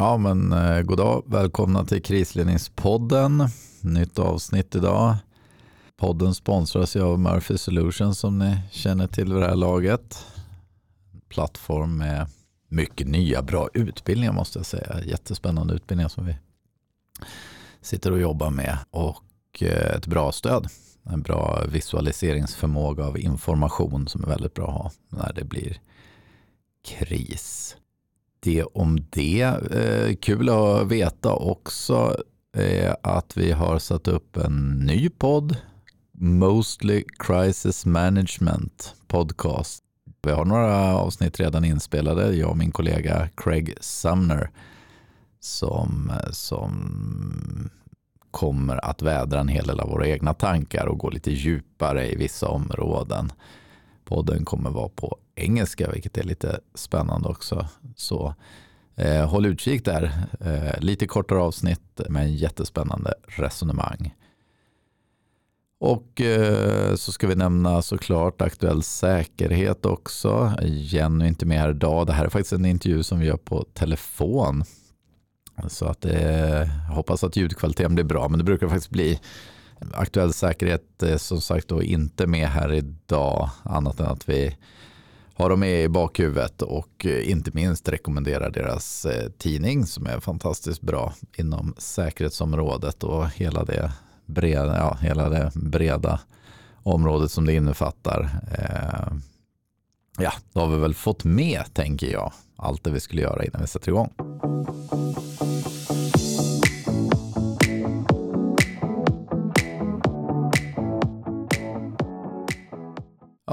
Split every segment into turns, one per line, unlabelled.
Ja, men eh, god dag. Välkomna till Krisledningspodden. Nytt avsnitt idag. Podden sponsras ju av Murphy Solutions som ni känner till vid det här laget. Plattform med mycket nya bra utbildningar måste jag säga. Jättespännande utbildningar som vi sitter och jobbar med och eh, ett bra stöd. En bra visualiseringsförmåga av information som är väldigt bra att ha när det blir kris det om det. Eh, kul att veta också eh, att vi har satt upp en ny podd. Mostly Crisis Management Podcast. Vi har några avsnitt redan inspelade, jag och min kollega Craig Sumner som, som kommer att vädra en hel del av våra egna tankar och gå lite djupare i vissa områden. Podden kommer vara på engelska, vilket är lite spännande också. Så eh, håll utkik där. Eh, lite kortare avsnitt men jättespännande resonemang. Och eh, så ska vi nämna såklart aktuell säkerhet också. Jenny är inte med här idag. Det här är faktiskt en intervju som vi gör på telefon. Så att eh, hoppas att ljudkvaliteten blir bra, men det brukar faktiskt bli aktuell säkerhet är som sagt då inte med här idag, annat än att vi har dem med i bakhuvudet och eh, inte minst rekommenderar deras eh, tidning som är fantastiskt bra inom säkerhetsområdet och hela det breda, ja, hela det breda området som det innefattar. Eh, ja, då har vi väl fått med, tänker jag, allt det vi skulle göra innan vi sätter igång.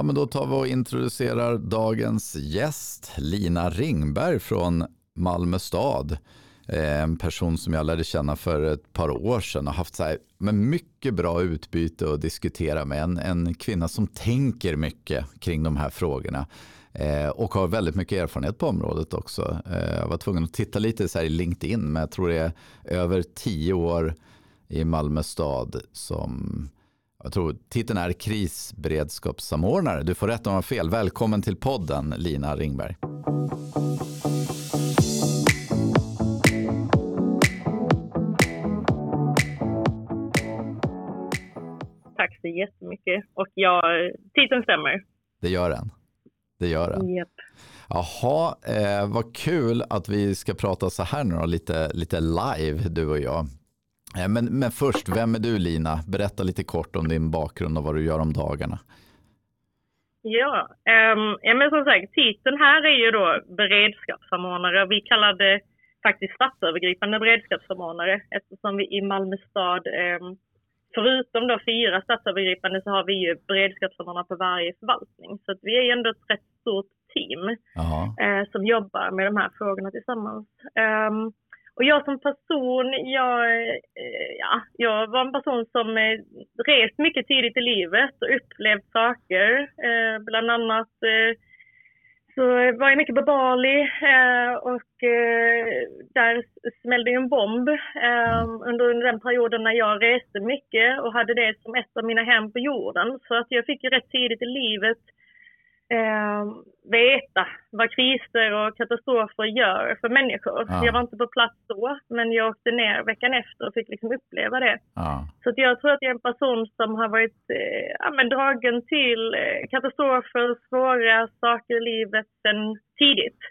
Men då tar vi och introducerar dagens gäst, Lina Ringberg från Malmö stad. Eh, en person som jag lärde känna för ett par år sedan och haft så här, men mycket bra utbyte att diskutera med. En, en kvinna som tänker mycket kring de här frågorna eh, och har väldigt mycket erfarenhet på området också. Eh, jag var tvungen att titta lite så här i LinkedIn, men jag tror det är över tio år i Malmö stad som jag tror titeln är krisberedskapssamordnare. Du får rätt om jag har fel. Välkommen till podden Lina Ringberg.
Tack så jättemycket. Och ja, titeln stämmer.
Det gör den. Det gör den.
Yep.
Jaha, eh, vad kul att vi ska prata så här nu då, lite, lite live du och jag. Eh, men, men först, vem är du Lina? Berätta lite kort om din bakgrund och vad du gör om dagarna.
Ja, um, ja men som sagt, titeln här är ju då beredskapssamordnare. Vi kallar det faktiskt stadsövergripande beredskapssamordnare eftersom vi i Malmö stad, um, förutom då fyra stadsövergripande så har vi ju beredskapssamordnare på varje förvaltning. Så vi är ändå ett rätt stort team uh, som jobbar med de här frågorna tillsammans. Um, och jag som person, jag, eh, ja, jag var en person som eh, rest mycket tidigt i livet och upplevt saker. Eh, bland annat så var jag mycket på Bali och där smällde en bomb under den perioden när jag reste mycket och hade det som ett av mina hem på jorden. Så att jag fick ju rätt tidigt i livet eh, veta vad kriser och katastrofer gör för människor. Ja. Jag var inte på plats då, men jag åkte ner veckan efter och fick liksom uppleva det. Ja. Så jag tror att jag är en person som har varit eh, ja, dragen till eh, katastrofer, svåra saker i livet sedan tidigt.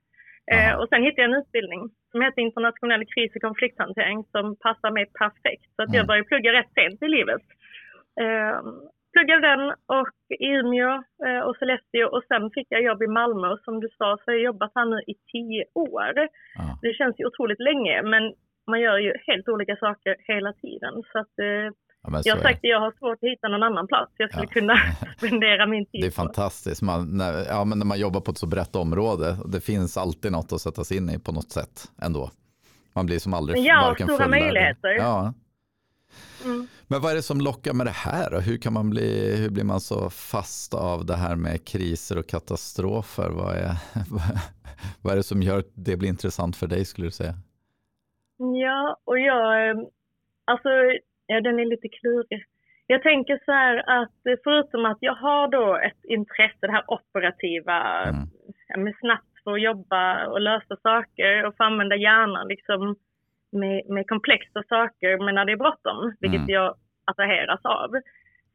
Eh, och sen hittade jag en utbildning som heter internationell kris och konflikthantering som passar mig perfekt. Så att jag började plugga rätt sent i livet. Eh, pluggade den och i Umeå eh, och Sollefteå och sen fick jag jobb i Malmö och som du sa så har jag jobbat här nu i tio år. Ja. Det känns ju otroligt länge men man gör ju helt olika saker hela tiden. Så att, eh, ja, jag har sagt att jag har svårt att hitta någon annan plats jag skulle ja. kunna spendera min tid
Det är på. fantastiskt. Man, när, ja, men när man jobbar på ett så brett område, det finns alltid något att sätta sig in i på något sätt ändå. Man blir som aldrig
ja, varken stora möjligheter. Ja,
Mm. Men vad är det som lockar med det här? Och hur, kan man bli, hur blir man så fast av det här med kriser och katastrofer? Vad är, vad är det som gör att det blir intressant för dig skulle du säga?
Ja, och jag, alltså, ja, den är lite klurig. Jag tänker så här att förutom att jag har då ett intresse, det här operativa, mm. med snabbt få jobba och lösa saker och få använda hjärnan liksom med, med komplexa saker men när det är bråttom, vilket
Mm.
jag attraheras av.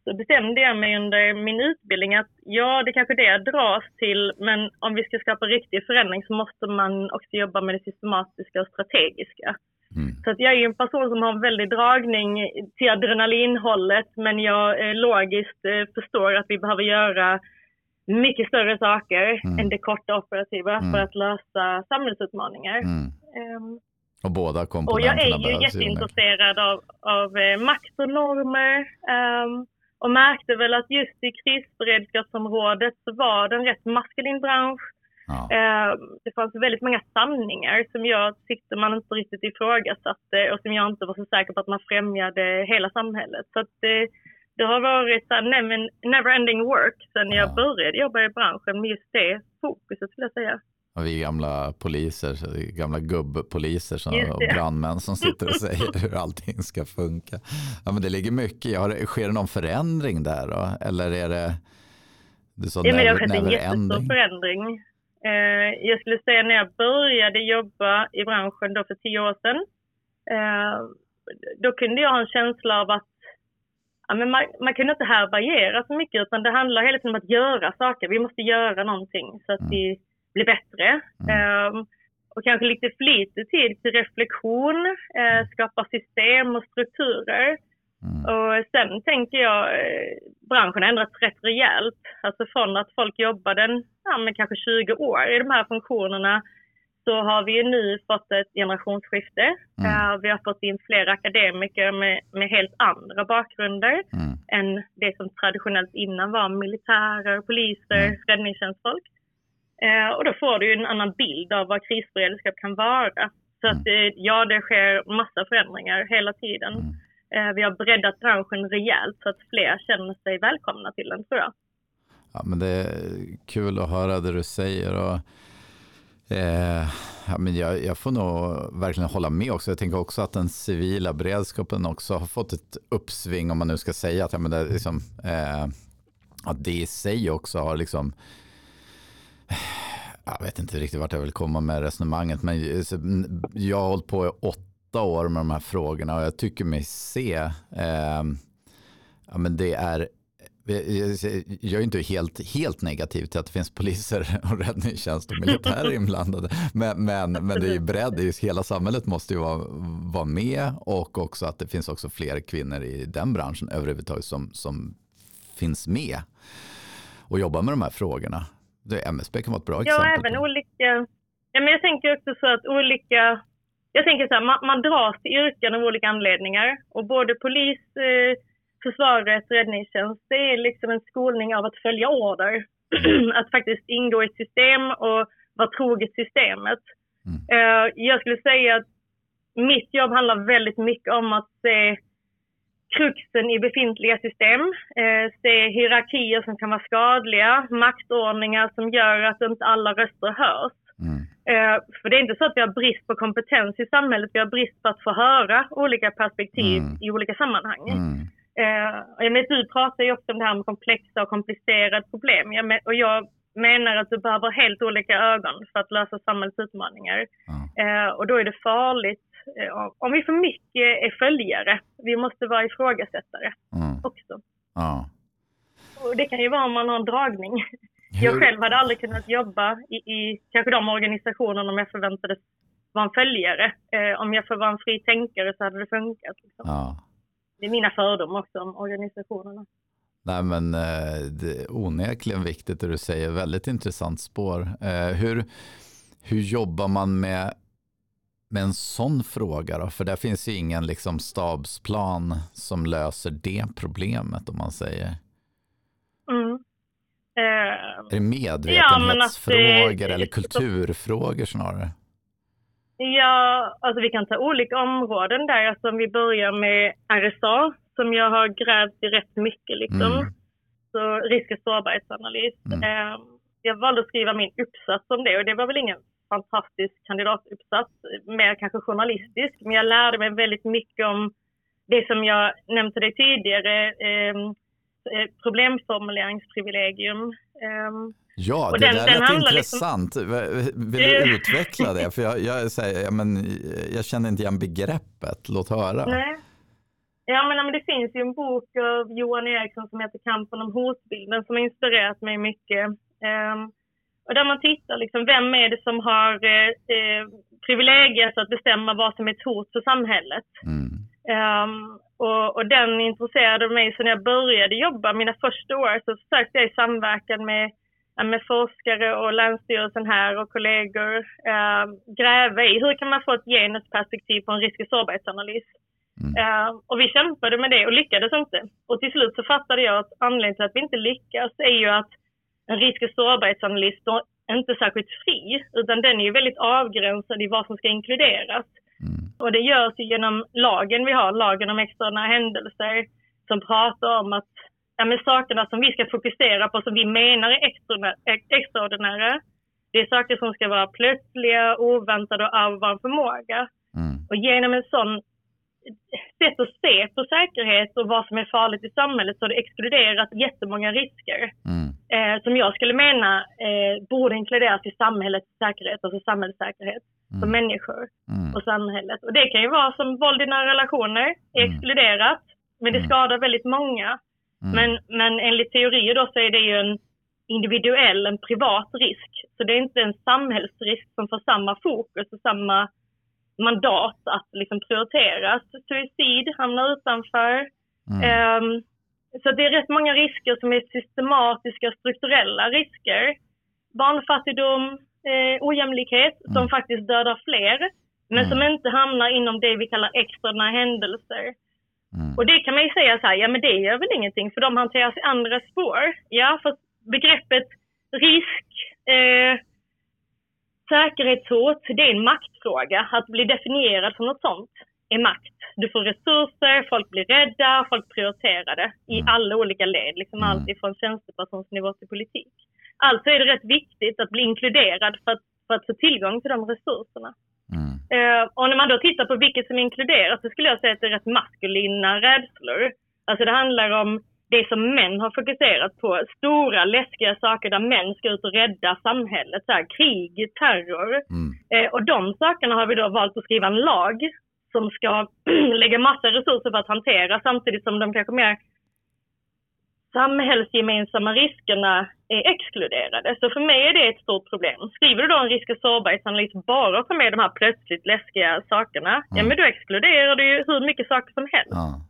Så bestämde jag mig under min utbildning att ja, det är kanske det jag dras till, men om vi ska skapa riktig förändring så måste man också jobba med det systematiska och strategiska.
Mm.
Så att jag är en person som har en väldig dragning till adrenalinhållet, men jag eh, logiskt eh, förstår att vi behöver göra mycket större saker
Mm.
än det korta operativa
Mm.
för att lösa samhällsutmaningar.
Mm.
Ehm,
Och båda
och jag
komponenterna
är ju jätteintresserad av, av eh, makt och normer. ehm, och märkte väl att just i krisberedskapsområdet så var det en rätt maskulin bransch.
Ja.
Eh, Det fanns väldigt många sanningar som jag tyckte man inte riktigt ifrågasatte och som jag inte var så säker på att man främjade hela samhället. Så det, det har varit så never, never ending work sedan jag
Ja.
började jobba i branschen med just det fokuset skulle jag säga.
Vi gamla poliser, är gamla gubbpoliser som, och brandmän som sitter och säger hur allting ska funka. Ja, men det ligger mycket. Ja, sker det någon förändring där då? Eller är det, du sa
Ja, men det har skett en jättestor förändring. Eh, jag skulle säga när jag började jobba i branschen då för tio år sedan, eh, då kunde jag ha en känsla av att ja, men man, man kunde inte härbärgera så mycket utan det handlar hela tiden om att göra saker. Vi måste göra någonting så att
Mm.
vi blir bättre. Eh, och kanske lite för lite tid till reflektion, eh, skapa system och strukturer.
Mm.
Och sen tänker jag, eh, branschen har ändrats rätt rejält. Alltså från att folk jobbade ja, men kanske 20 år i de här funktionerna så har vi ju nu fått ett generationsskifte.
Mm.
Eh, vi har fått in fler akademiker med, med helt andra bakgrunder
Mm.
än det som traditionellt innan var militärer, poliser,
Mm.
räddningstjänstfolk. Eh, och då får du en annan bild av vad krisberedskap kan vara. Så att eh, ja, det sker massa förändringar hela tiden.
Mm.
Eh, vi har breddat branschen rejält så att fler känner sig välkomna till den tror jag.
Ja, men det är kul att höra det du säger. Och, eh, ja, men jag, jag får nog verkligen hålla med också. Jag tänker också att den civila beredskapen också har fått ett uppsving om man nu ska säga att, ja, men det, liksom, eh, att det i sig också har liksom jag vet inte riktigt vart jag vill komma med resonemanget, men jag har hållit på i åtta år med de här frågorna och jag tycker mig se, eh, ja men det är eh, jag är inte helt, helt negativ till att det finns poliser och räddningstjänst och militärer inblandade. Men, men, men det är ju bredd, är hela samhället måste ju vara, vara med och också att det finns också fler kvinnor i den branschen överhuvudtaget som, som finns med och jobbar med de här frågorna. Det, MSB kan vara ett bra
Ja,
exempel.
även
på.
olika... Ja, men jag tänker också så att olika... Jag tänker så här, man, man dras till yrken av olika anledningar. Och både polis, eh, försvaret, räddningstjänst, det är liksom en skolning av att följa order. att faktiskt ingå i ett system och vara troget systemet.
Mm.
Eh, jag skulle säga att mitt jobb handlar väldigt mycket om att se kruxen i befintliga system, eh, se hierarkier som kan vara skadliga, maktordningar som gör att inte alla röster hörs.
Mm.
Eh, för det är inte så att vi har brist på kompetens i samhället, vi har brist på att få höra olika perspektiv
Mm.
i olika sammanhang.
Mm.
Eh, jag vet, du pratar ju också om det här med komplexa och komplicerade problem. Och jag menar att du behöver helt olika ögon för att lösa samhällsutmaningar. Eh, och då är det farligt eh, om vi för mycket är följare. Vi måste vara ifrågasättare
Mm.
också.
Ja.
Och det kan ju vara om man har en dragning. Jag
Hur-
själv hade aldrig kunnat jobba i, i kanske de organisationerna om jag förväntades vara en följare. Eh, om jag får vara en fri tänkare så hade det funkat. Liksom.
Ja.
Det är mina fördomar också om organisationerna.
Nej, men eh, det är onekligen viktigt det du säger. Väldigt intressant spår. Eh, hur, hur jobbar man med, med en sån fråga då? För där finns ju ingen liksom stabsplan som löser det problemet om man säger.
Mm. Eh,
Är det
Ja,
medvetenhetsfrågor
att det-
eller kulturfrågor snarare?
Ja, alltså vi kan ta olika områden där. Alltså om vi börjar med RSA som jag har grävt i rätt mycket liksom.
Mm.
Så risk och sårbarhetsanalys.
Mm.
Eh, jag valde att skriva min uppsats om det och det var väl ingen fantastisk kandidatuppsats, mer kanske journalistisk. Men jag lärde mig väldigt mycket om det som jag nämnde dig tidigare, eh, eh, problemformuleringsprivilegium. Eh,
Ja, det den, där den lät liksom- intressant. Liksom... Vill du utveckla det? För jag, jag, säger, ja, men, jag känner inte igen begreppet. Låt höra.
Nej. Ja, men, men det finns ju en bok av Johan Eriksson som heter Kampen om hotbilden som har inspirerat mig mycket. Um, och där man tittar liksom, vem är det som har eh, eh, privilegiet att bestämma vad som är ett hot för samhället. Mm. Um, och, och, den intresserade mig, så när jag började jobba, mina första år, så försökte jag i samverkan med, med forskare och Länsstyrelsen här och kollegor uh, gräva i hur kan man få ett genusperspektiv på en risk och sårbarhetsanalys. Mm. Uh, och vi kämpade med det och lyckades inte. Och till slut så fattade jag att anledningen till att vi inte lyckas är ju att en risk och sårbarhetsanalys står inte särskilt fri, utan den är ju väldigt avgränsad i vad som ska inkluderas. Mm. Och det görs ju genom lagen vi har, lagen om extraordinära händelser, som pratar om att ja, men sakerna som vi ska fokusera på, som vi menar är extraordinära, det är saker som ska vara plötsliga, oväntade och av vår förmåga. Mm. Och genom en sån sätt att se på säkerhet och vad som är farligt i samhället så har det exkluderat jättemånga risker. Mm. Eh, som jag skulle mena eh, borde inkluderas i samhällets säkerhet, alltså samhällssäkerhet mm. för människor mm. och samhället. Och det kan ju vara som våld i nära relationer, är mm. exkluderat, men det mm. skadar väldigt många. Mm. Men, men enligt teorier då så är det ju en individuell, en privat risk. Så det är inte en samhällsrisk som får samma fokus och samma mandat att liksom prioriteras. Suicid hamnar utanför. Mm. Um, så det är rätt många risker som är systematiska strukturella risker. Barnfattigdom, eh, ojämlikhet mm. som faktiskt dödar fler, men mm. som inte hamnar inom det vi kallar externa händelser. Mm. Och det kan man ju säga så här, ja men det gör väl ingenting för de hanteras i andra spår. Ja, för begreppet risk, eh, säkerhetshot, det är en maktfråga. Att bli definierad som något sånt är makt. Du får resurser, folk blir rädda, folk prioriterar det i mm. alla olika led, liksom mm. allt ifrån tjänstepersonsnivå till politik. Alltså är det rätt viktigt att bli inkluderad för att, för att få tillgång till de resurserna. Mm. Uh, och när man då tittar på vilket som inkluderas så skulle jag säga att det är rätt maskulina rädslor. Alltså det handlar om det som män har fokuserat på, stora läskiga saker där män ska ut och rädda samhället, så här, krig, terror. Mm. Eh, och de sakerna har vi då valt att skriva en lag som ska lägga massa resurser på att hantera samtidigt som de kanske mer samhällsgemensamma riskerna är exkluderade. Så för mig är det ett stort problem. Skriver du då en risk och sårbarhetsanalys bara för med de här plötsligt läskiga sakerna, mm. ja men då exkluderar du ju hur mycket saker som helst. Mm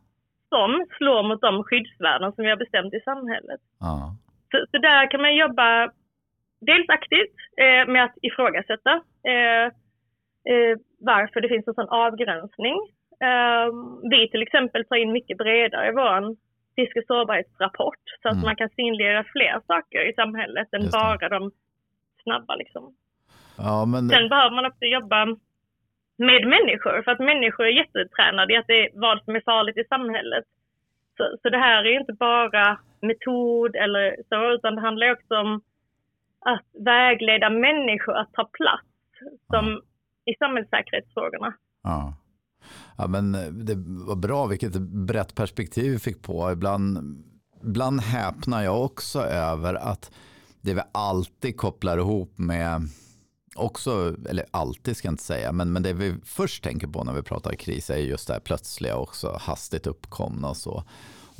som slår mot de skyddsvärden som vi har bestämt i samhället. Ja. Så, så, där kan man jobba dels aktivt eh, med att ifrågasätta eh, eh, varför det finns en sån avgränsning. Eh, vi till exempel tar in mycket bredare i vår risk och sårbarhetsrapport så att mm. man kan synliggöra fler saker i samhället än bara de snabba. Liksom. Ja, men... Sen behöver man också jobba med människor. För att människor är jättetränade i att det är vad som är farligt i samhället. Så, så det här är inte bara metod eller så, utan det handlar också om att vägleda människor att ta plats som ja i samhällssäkerhetsfrågorna.
Ja. ja, men eh, det var bra vilket brett perspektiv vi fick på. Ibland, ibland häpnar jag också över att det vi alltid kopplar ihop med också, eller alltid ska jag inte säga, men, men det vi först tänker på när vi pratar kris är just det här plötsliga också, hastigt uppkomna och så.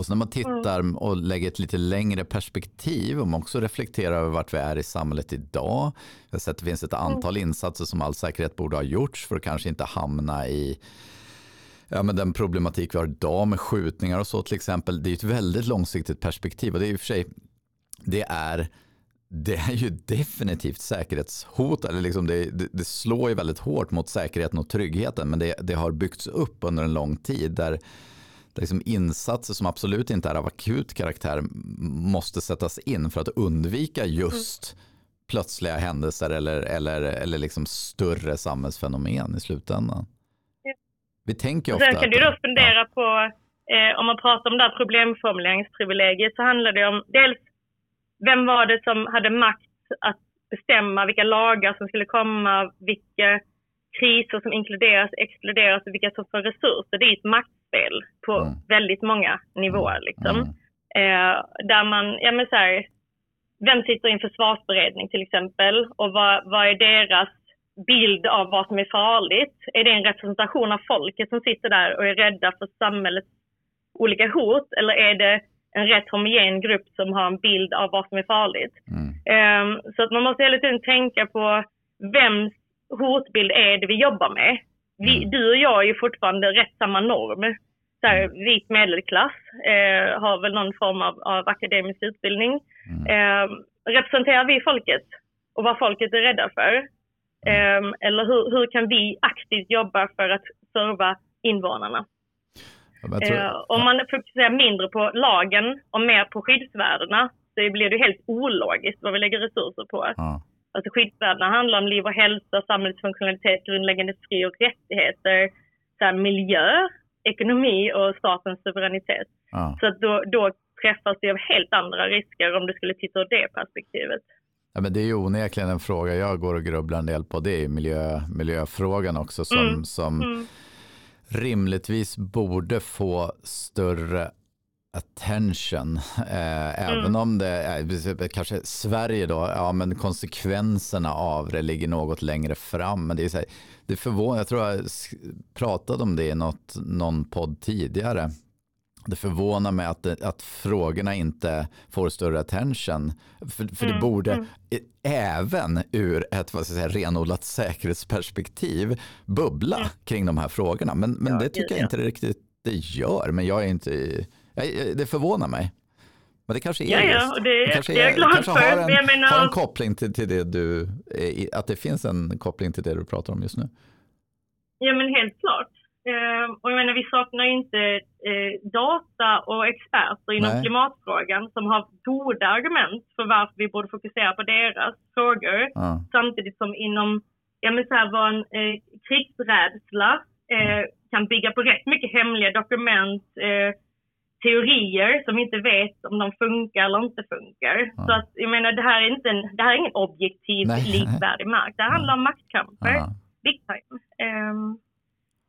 Och så när man tittar och lägger ett lite längre perspektiv, och man också reflekterar över vart vi är i samhället idag. Jag har sett att det finns ett antal insatser som all säkerhet borde ha gjorts för att kanske inte hamna i ja, men den problematik vi har idag med skjutningar och så till exempel. Det är ett väldigt långsiktigt perspektiv och det är i och för sig, det är det är ju definitivt säkerhetshot. Eller liksom det, det, det, slår ju väldigt hårt mot säkerheten och tryggheten. Men det, det har byggts upp under en lång tid. Där, där liksom insatser som absolut inte är av akut karaktär måste sättas in för att undvika just mm. plötsliga händelser eller, eller, eller liksom större samhällsfenomen i slutändan. Vi tänker ofta...
Sen kan du då fundera ja. på, eh, om man pratar om det här problemformuleringsprivilegiet så handlar det om dels vem var det som hade makt att bestämma vilka lagar som skulle komma, vilka kriser som inkluderas, exkluderas och vilka som får resurser. Det är ett maktspel på mm. väldigt många nivåer. Liksom. Mm. Eh, där man, ja men så här, vem sitter i en försvarsberedning till exempel och vad, vad är deras bild av vad som är farligt? Är det en representation av folket som sitter där och är rädda för samhällets olika hot eller är det en rätt homogen grupp som har en bild av vad som är farligt?
Mm.
Um, så att man måste hela tiden tänka på vems hotbild är det vi jobbar med? Vi,
Mm.
Du och jag är ju fortfarande rätt samma norm. Så här, vit medelklass, eh, har väl någon form av, av akademisk utbildning.
Mm.
Eh, representerar vi folket och vad folket är rädda för? Eh, eller hur, hur kan vi aktivt jobba för att serva invånarna?
Tror,
Eh, om man fokuserar mindre på lagen och mer på skyddsvärdena så blir det helt ologiskt vad vi lägger resurser på.
ja.
Alltså skyddsvärdena handlar om liv och hälsa, samhällsfunktionalitet, grundläggande fri och rättigheter, så här, miljö, ekonomi och statens suveränitet.
Ja.
Så att då, då träffas det av helt andra risker om du skulle titta ur det perspektivet.
Ja, men det är ju onekligen en fråga jag går och grubblar en del på. Det är miljö, miljöfrågan också som,
Mm.
som
Mm.
rimligtvis borde få större attention. Eh, även om det är kanske Sverige då, ja men konsekvenserna av det ligger något längre fram. Men det är så här, det förvånar, jag tror jag pratade om det i något, någon podd tidigare. Det förvånar mig att, det, att frågorna inte får större attention. För, för det
Mm,
borde,
mm.
även ur ett vad ska jag säga, renodlat säkerhetsperspektiv, bubbla kring de här frågorna. Men, men
Ja,
det tycker jag
ja.
inte det riktigt det gör. Men jag är inte, jag- det förvånar mig. Men det kanske är
Ja, ja, och det-
kanske
det är jag glad för.
Har en,
jag menar-
har en koppling till, till det du, att det finns en koppling till det du pratar om just nu.
Ja men helt klart. Eh, och jag menar vi saknar ju inte eh, data och experter inom
Nej.
klimatfrågan som har goda argument för varför vi borde fokusera på deras frågor.
Ja.
Samtidigt som inom, ja men så här var en eh, krigsrädsla eh, kan bygga på rätt mycket hemliga dokument, eh, teorier som vi inte vet om de funkar eller inte funkar.
Ja.
Så att jag menar det här är inte en, det här är ingen objektiv
Nej.
likvärdig mark. Det handlar om maktkamper
Ja.
big time. Ehm,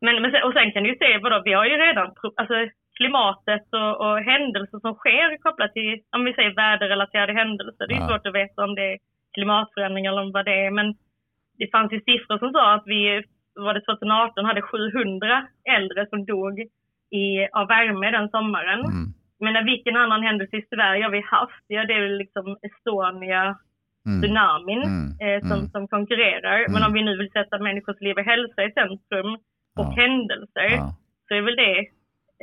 men, men sen, och sen kan du ju se, vadå, vi har ju redan, alltså klimatet och, och händelser som sker kopplat till, om vi säger väderrelaterade händelser. Det är svårt att veta om det är klimatförändring eller vad det är, men det fanns ju siffror som sa att vi, var det 2018, hade 700 äldre som dog i, av värme den sommaren.
Mm.
Men vilken annan händelse i Sverige har vi haft? Ja, det är väl liksom Estonia,
Mm.
tsunamin
Mm.
eh, som,
Mm.
som konkurrerar. Men
Mm.
om vi nu vill sätta människors liv och hälsa i centrum och
Ja.
händelser
Ja.
så är väl det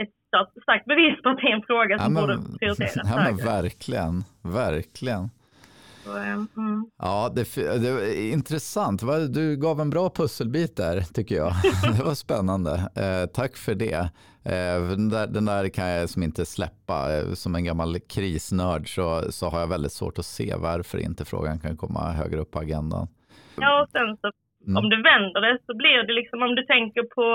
ett starkt, starkt bevis på att det är en fråga
Ja,
som
men,
borde prioriteras
ja, men verkligen, verkligen.
Eh, mm.
Ja, det, det var intressant. Du gav en bra pusselbit där, tycker jag. Det var spännande. Eh, tack för det. Eh, den, där, den där kan jag som inte släppa. Eh, som en gammal krisnörd så, så har jag väldigt svårt att se varför inte frågan kan komma högre upp på agendan.
Ja, och sen så
Mm.
om du vänder det så blir det liksom om du tänker på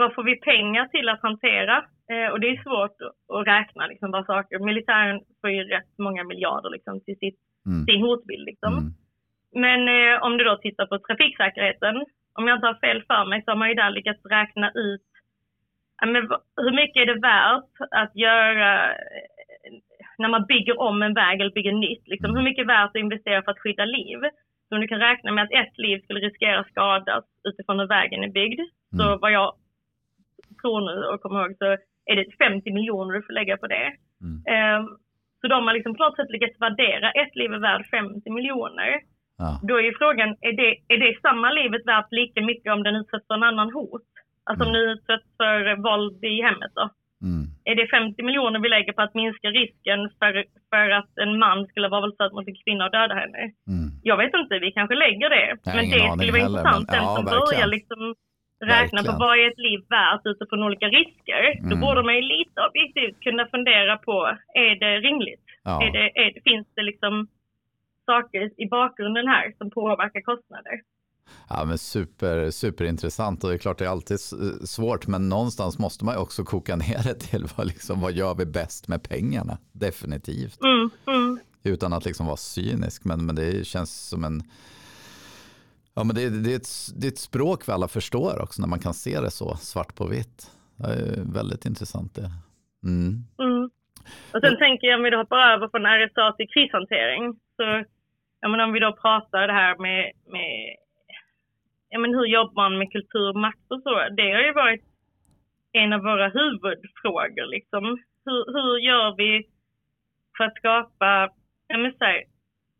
vad får vi pengar till att hantera? Eh, och det är svårt att, räkna liksom bara saker. Militären får ju rätt många miljarder liksom till sitt,
Mm.
sin hotbild liksom.
Mm.
Men eh, om du då tittar på trafiksäkerheten, om jag inte har fel för mig så har man ju där lyckats räkna ut men, hur mycket är det värt att göra när man bygger om en väg eller bygger nytt. Liksom,
Mm.
hur mycket är värt att investera för att skydda liv? Så om du kan räkna med att ett liv skulle riskera att skadas utifrån hur vägen är byggd. Så
Mm.
vad jag tror nu och kommer ihåg så är det 50 miljoner du får lägga på det.
Mm.
Ehm, så de har liksom på något sätt lyckats värdera ett liv är värt 50 miljoner.
Ja.
Då är ju frågan, är det, är det samma livet värt lika mycket om den utsätts för en annan hot? Alltså om
Mm.
du utsätts för våld i hemmet då?
Mm.
Är det 50 miljoner vi lägger på att minska risken för, för att en man skulle vara våldsam mot en kvinna och döda henne?
Mm.
Jag vet inte, vi kanske lägger det.
Har
men det skulle vara
heller,
intressant.
men-
Den
ja,
som börjar liksom räkna
Verkligen.
på vad är ett liv värt utifrån olika risker. Då
Mm.
borde man ju lite objektivt kunna fundera på, är det rimligt?
Ja.
Är det, är, finns det liksom saker i bakgrunden här som påverkar kostnader?
Ja, men super, superintressant och det är klart det är alltid svårt men någonstans måste man ju också koka ner det till vad, liksom, vad gör vi bäst med pengarna? Definitivt.
Mm, mm.
Utan att liksom vara cynisk men, men det känns som en Ja men det, det, är ett, det är ett språk vi alla förstår också när man kan se det så svart på vitt. Det är väldigt intressant det. Mm.
Mm. Och sen tänker jag om vi då hoppar över från RSA till krishantering. Så jag menar, om vi då pratar det här med, med ja, men hur jobbar man med kulturmakt och så. Det har ju varit en av våra huvudfrågor. Liksom. Hur, hur gör vi för att skapa, ja, men så här,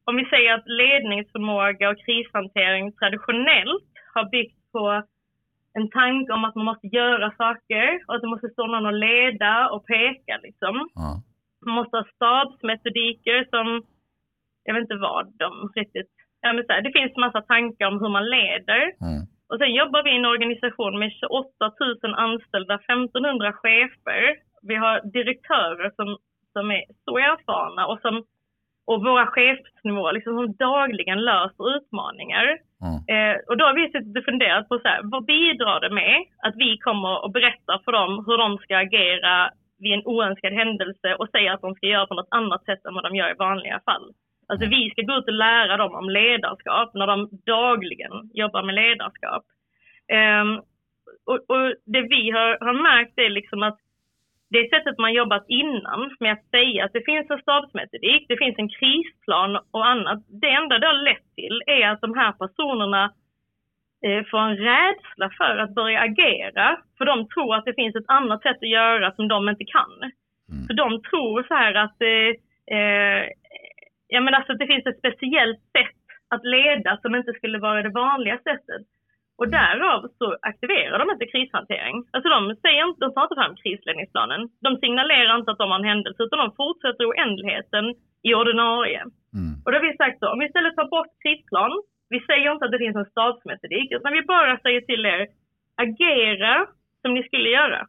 om vi säger att ledningsförmåga och krishantering traditionellt har byggt på en tanke om att man måste göra saker och att det måste stå någon och leda och peka. Liksom.
Ja.
Man måste ha stabsmetodiker som, jag vet inte vad de riktigt, ja, men så här, det finns massa tankar om hur man leder.
Mm.
Och sen jobbar vi i en organisation med 28 000 anställda, 1500 chefer. Vi har direktörer som, som är så erfarna och som och våra chefsnivåer liksom, som dagligen löser utmaningar.
Mm.
Eh, och då har vi suttit och funderat på så här, vad bidrar det med att vi kommer och berättar för dem hur de ska agera vid en oönskad händelse och säger att de ska göra på något annat sätt än vad de gör i vanliga fall. Alltså vi ska gå ut och lära dem om ledarskap när de dagligen jobbar med ledarskap. Um, och, och, det vi har, har märkt är liksom att det sättet man jobbat innan med att säga att det finns en stabsmetodik, det finns en krisplan och annat. Det enda det har lett till är att de här personerna eh, får en rädsla för att börja agera. För de tror att det finns ett annat sätt att göra som de inte kan.
Mm.
För de tror så här att eh, eh, ja, men alltså, det finns ett speciellt sätt att leda som inte skulle vara det vanliga sättet. Och därav så aktiverar de inte krishantering. Alltså de, säger inte, de tar inte fram krisledningsplanen. De signalerar inte att de har en händelse utan de fortsätter oändligheten i ordinarie.
Mm.
Och då har vi sagt så, om vi istället tar bort krisplan, vi säger inte att det finns en stabsmetodik, utan vi bara säger till er, agera som ni skulle göra.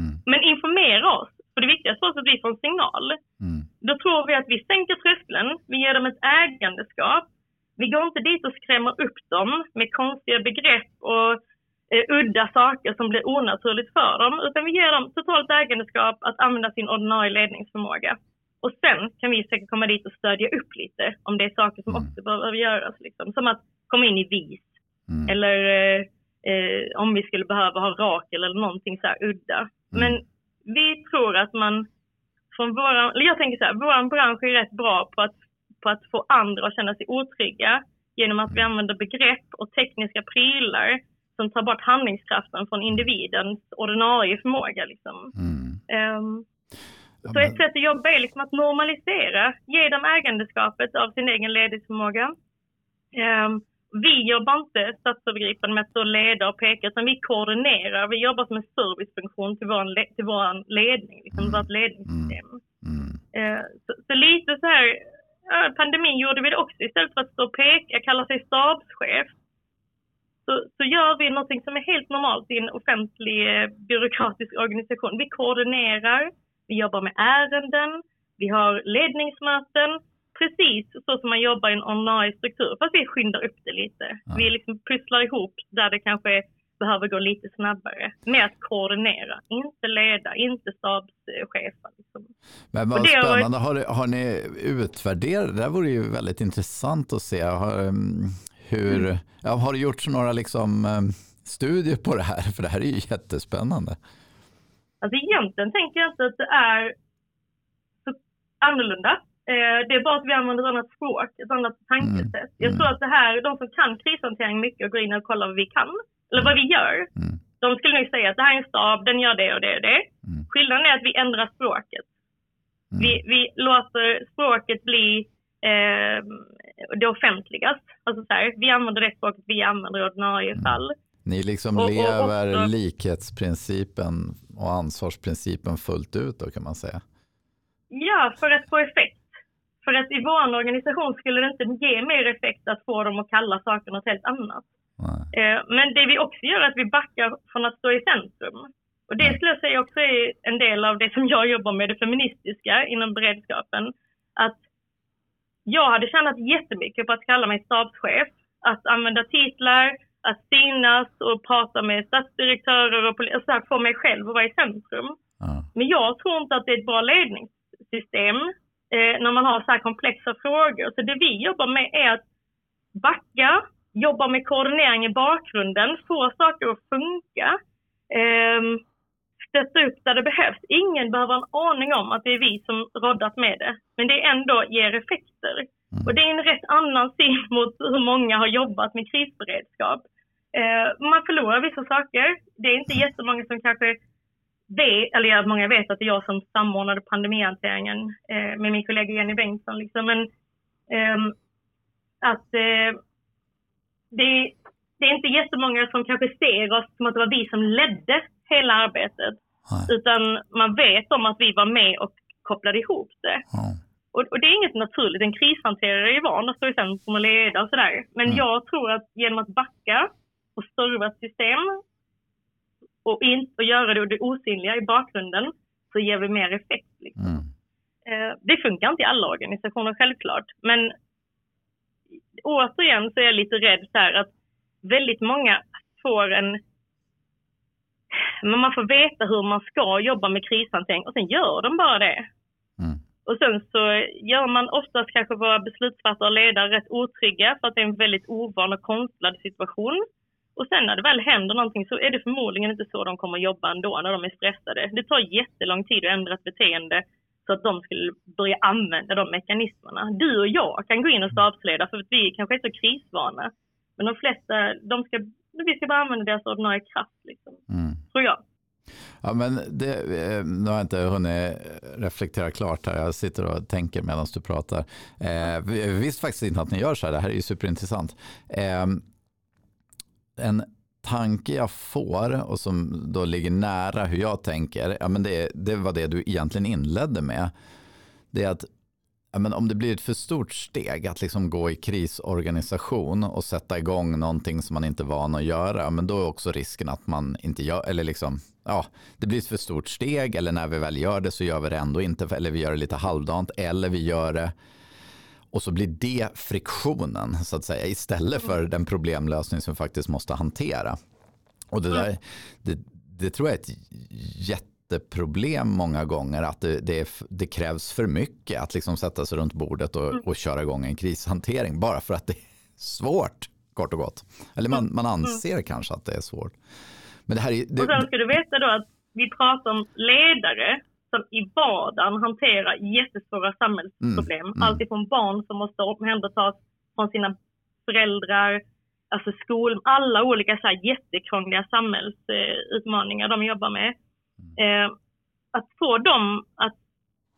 Mm.
Men informera oss, för det viktigaste är att vi får en signal.
Mm.
Då tror vi att vi sänker tröskeln, vi ger dem ett ägandeskap. Vi går inte dit och skrämmer upp dem med konstiga begrepp och eh, udda saker som blir onaturligt för dem, utan vi ger dem totalt ägandeskap att använda sin ordinarie ledningsförmåga. Och sen kan vi säkert komma dit och stödja upp lite om det är saker som
Mm.
också behöver göras. Liksom. Som att komma in i vis
Mm.
eller eh, eh, om vi skulle behöva ha rakel eller någonting så här udda. Men vi tror att man från våra, eller jag tänker så här, vår bransch är rätt bra på att, på att få andra att känna sig otrygga genom att vi använder begrepp och tekniska prylar som tar bort handlingskraften från individens ordinarie förmåga. Liksom.
Mm.
Ehm,
Ja,
så ett sätt att jobba är liksom att normalisera, ge dem ägandeskapet av sin egen ledningsförmåga. Ehm, vi jobbar inte statsövergripande med att stå och leda och peka, utan vi koordinerar. Vi jobbar som en servicefunktion till vår, le- till vår ledning, liksom
Mm.
vårt ledningssystem.
Mm.
Eh, så, så lite så här, ja, pandemin gjorde vi det också. Istället för att stå och peka, kalla sig stabschef, så, så gör vi någonting som är helt normalt i en offentlig eh, byråkratisk organisation. Vi koordinerar, vi jobbar med ärenden, vi har ledningsmöten, precis så som man jobbar i en ordinarie struktur. Fast vi skyndar upp det lite.
Ja.
Vi liksom pusslar ihop där det kanske behöver gå lite snabbare med att koordinera, inte leda, inte stabschefa. Liksom.
Men vad
det har varit-
spännande. Har, har ni utvärderat? Det där vore ju väldigt intressant att se. Har, um, hur,
Mm.
ja, har det gjorts några liksom, um, studier på det här? För det här är ju jättespännande.
Alltså egentligen tänker jag inte att det är så annorlunda. Eh, det är bara att vi använder ett annat språk, ett annat tankesätt. Jag
Mm.
tror att det här, de som kan krishantering mycket och går in och kollar vad vi kan, eller vad vi gör,
Mm.
de skulle nog säga att det här är en stab, den gör det och det och det.
Mm.
Skillnaden är att vi ändrar språket.
Mm.
Vi, vi låter språket bli eh, det offentligas. Alltså så här, vi använder det språket vi använder i ordinarie
Mm.
fall.
Ni liksom
Och- och
lever
också-
likhetsprincipen och ansvarsprincipen fullt ut då kan man säga.
Ja, för att få effekt. För att i vår organisation skulle det inte ge mer effekt att få dem att kalla saker något helt annat. Eh, Men det vi också gör är att vi backar från att stå i centrum. Och det skulle jag säga också är en del av det som jag jobbar med, det feministiska inom beredskapen. Att jag hade tjänat jättemycket på att kalla mig stabschef, att använda titlar, att synas och prata med statsdirektörer och och så här, få mig själv att vara i centrum.
Ja.
Men jag tror inte att det är ett bra ledningssystem eh, när man har så här komplexa frågor. Så det vi jobbar med är att backa, jobba med koordinering i bakgrunden, få saker att funka, ehm, stötta upp där det behövs. Ingen behöver ha en aning om att det är vi som roddat med det, men det ändå ger effekter. Mm. Och det är en rätt annan syn mot hur många har jobbat med krisberedskap. Eh, man förlorar vissa saker. Det är inte jättemånga som kanske vet, eller många vet att det är jag som samordnade pandemihanteringen eh, med min kollega Jenny Bengtsson. Liksom. Men ehm, att eh, det, det är inte jättemånga som kanske ser oss som att det var vi som ledde hela arbetet. Nej. Utan man vet om att vi var med och kopplade ihop det. Mm. Och, och, det är inget naturligt. En krishanterare är ju van att stå i centrum och leda och sådär. Men mm. jag tror att genom att backa och serva ett system och, in, och göra det, det osynliga i bakgrunden så ger vi mer effekt. Liksom. Mm. Eh, det funkar inte i alla organisationer självklart. Men återigen så är jag lite rädd så här att väldigt många får en men man får veta hur man ska jobba med krishantering och sen gör de bara det. Mm. Och sen så gör man oftast kanske våra beslutsfattare och ledare rätt otrygga för att det är en väldigt ovan och konstlad situation. Och sen när det väl händer någonting så är det förmodligen inte så de kommer jobba ändå när de är stressade. Det tar jättelång tid att ändra ett beteende så att de skulle börja använda de mekanismerna. Du och jag kan gå in och stabsleda för att vi kanske är så krisvana. Men de flesta, de ska, vi ska bara använda deras ordinarie kraft, liksom, mm. tror jag.
Ja, men det, eh, nu har jag inte hunnit reflektera klart här. Jag sitter och tänker medan du pratar. Eh, vi visste faktiskt inte att ni gör så här. Det här är ju superintressant. Eh, en tanke jag får och som då ligger nära hur jag tänker, ja, men det, det var det du egentligen inledde med. Det är att ja, men om det blir ett för stort steg att liksom gå i krisorganisation och sätta igång någonting som man inte är van att göra, men då är också risken att man inte gör, eller liksom, ja, det blir ett för stort steg eller när vi väl gör det så gör vi det ändå inte, eller vi gör det lite halvdant, eller vi gör det och så blir det friktionen så att säga istället för den problemlösning som vi faktiskt måste hantera. Och det, där, det, det tror jag är ett jätteproblem många gånger att det, det, det, krävs för mycket att liksom sätta sig runt bordet och, och köra igång en krishantering bara för att det är svårt kort och gott. Eller man, man anser mm. kanske att det är svårt.
Men det här är, det, och sen ska du veta då att vi pratar om ledare som i vardagen hanterar jättestora samhällsproblem. Mm, mm. Alltifrån barn som måste omhändertas från sina föräldrar, alltså skol, alla olika så här jättekrångliga samhällsutmaningar de jobbar med. Mm. Eh, att få dem att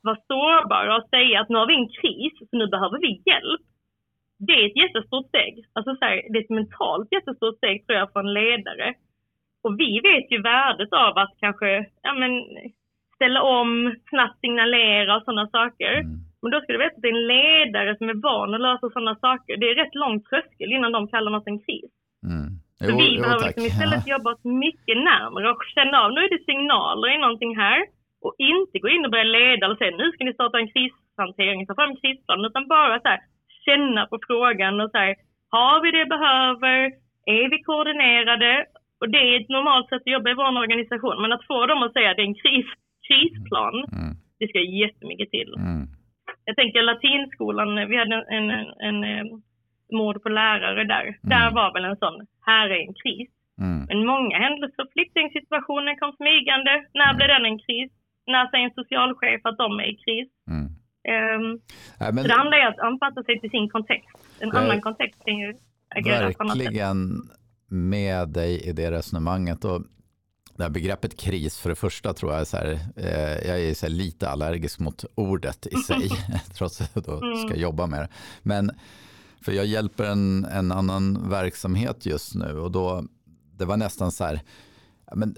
vara sårbara och säga att nu har vi en kris, så nu behöver vi hjälp. Det är ett jättestort steg. Alltså så här, det är ett mentalt jättestort steg tror jag för en ledare. Och vi vet ju värdet av att kanske, ja men ställa om, snabbt signalera och sådana saker. Mm. Men då ska du veta att det är en ledare som är van att lösa sådana saker. Det är rätt lång tröskel innan de kallar något en kris. Mm. Jo, Så vi jo, behöver liksom istället ja. jobba oss mycket närmare och känna av, nu är det signaler i någonting här. Och inte gå in och börja leda och säga, nu ska ni starta en krishantering, ta fram krisplanen, utan bara så här, känna på frågan och säga, har vi det behöver? Är vi koordinerade? Och det är ett normalt sätt att jobba i vår organisation, men att få dem att säga att det är en kris krisplan. Mm. Det ska jättemycket till. Mm. Jag tänker latinskolan, vi hade en, en, en, en mord på lärare där. Mm. Där var väl en sån, här är en kris. Mm. Men många händelser, flyktingsituationen kom smygande. När mm. blev den en kris? När säger en socialchef att de är i kris? Mm. Um, Nej, men... Det handlar ju om att anpassa sig till sin kontext. En annan kontext kan ju
agera. Verkligen med dig i det resonemanget. Och det här begreppet kris, för det första tror jag är så här, eh, jag är så lite allergisk mot ordet i sig, trots att jag då ska mm. jobba med det. Men för jag hjälper en, en annan verksamhet just nu och då, det var nästan så här, men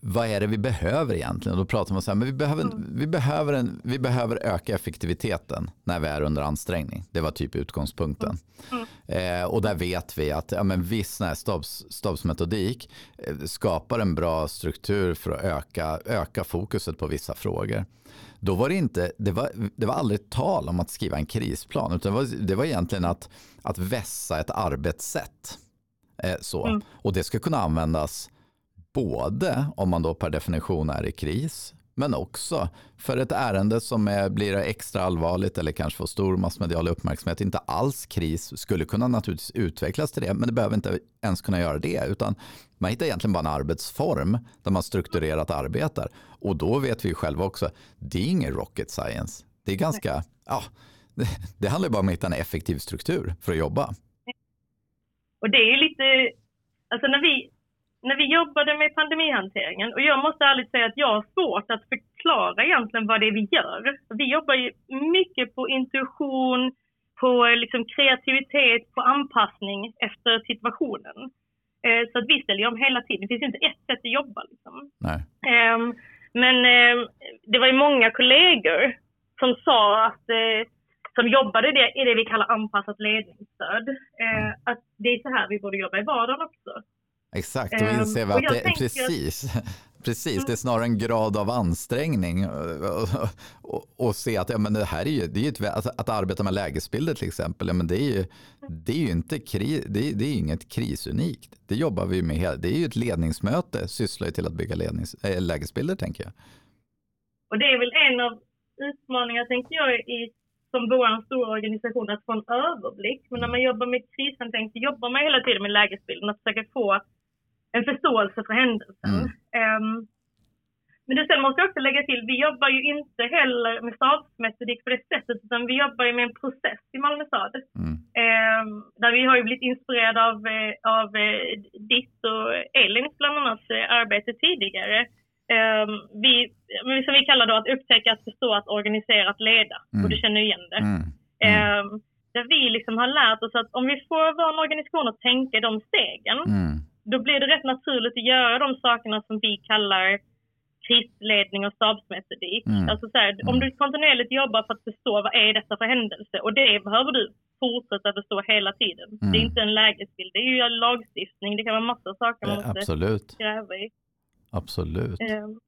vad är det vi behöver egentligen? Och då pratar man så här, men vi behöver, mm. vi, behöver en, vi behöver öka effektiviteten när vi är under ansträngning. Det var typ utgångspunkten. Mm. Eh, och där vet vi att ja, men viss stabs, stabsmetodik eh, skapar en bra struktur för att öka, öka fokuset på vissa frågor. Då var det inte, det var, det var aldrig tal om att skriva en krisplan, utan det var, det var egentligen att, att vässa ett arbetssätt. Eh, så. Mm. Och det ska kunna användas både om man då per definition är i kris, men också för ett ärende som är, blir extra allvarligt eller kanske får stor massmedial uppmärksamhet, inte alls kris, skulle kunna naturligtvis utvecklas till det, men det behöver inte ens kunna göra det, utan man hittar egentligen bara en arbetsform där man strukturerat arbetar. Och då vet vi själva också, det är ingen rocket science. Det är ganska, ja, det handlar bara om att hitta en effektiv struktur för att jobba.
Och det är ju lite, alltså när vi, när vi jobbade med pandemihanteringen, och jag måste ärligt säga att jag har svårt att förklara egentligen vad det är vi gör. Vi jobbar ju mycket på intuition, på liksom kreativitet, på anpassning efter situationen. Eh, så att vi ställer om hela tiden. Det finns inte ett sätt att jobba. Liksom. Um, men um, det var ju många kollegor som sa att, uh, som jobbade i det vi kallar anpassat ledningsstöd, uh, att det är så här vi borde jobba i vardagen också.
Exakt, då inser vi att det är precis. Precis, det är snarare en grad av ansträngning och, och, och se att ja, men det här är ju, det är ett, alltså, att arbeta med lägesbilder till exempel, ja, men det är ju, det är ju inte kri, det är, det är inget krisunikt. Det jobbar vi med, det är ju ett ledningsmöte, sysslar ju till att bygga lednings, äh, lägesbilder tänker jag.
Och det är väl en av utmaningarna tänker jag i som vår stora organisation att få en överblick. Men när man jobbar med krishantering så jobbar man hela tiden med lägesbilden, att försöka få en förståelse för händelsen. Mm. Um, men det sen måste jag också lägga till, vi jobbar ju inte heller med stabsmetodik på det sättet, utan vi jobbar ju med en process i Malmö stad. Mm. Um, där vi har ju blivit inspirerade av, eh, av eh, ditt och Elins bland annat eh, arbete tidigare. Um, vi, som vi kallar då att upptäcka, att förstå, att organisera, att leda. Mm. Och du känner igen det. Um, där vi liksom har lärt oss att om vi får vår organisation att tänka de stegen, mm då blir det rätt naturligt att göra de sakerna som vi kallar krisledning och stabsmetodik. Mm. Alltså så här, om du kontinuerligt jobbar för att förstå vad är detta för händelse och det behöver du fortsätta förstå hela tiden. Mm. Det är inte en lägesbild, det är ju lagstiftning, det kan vara massa saker man måste
Absolut.
gräva i.
Absolut.
Um,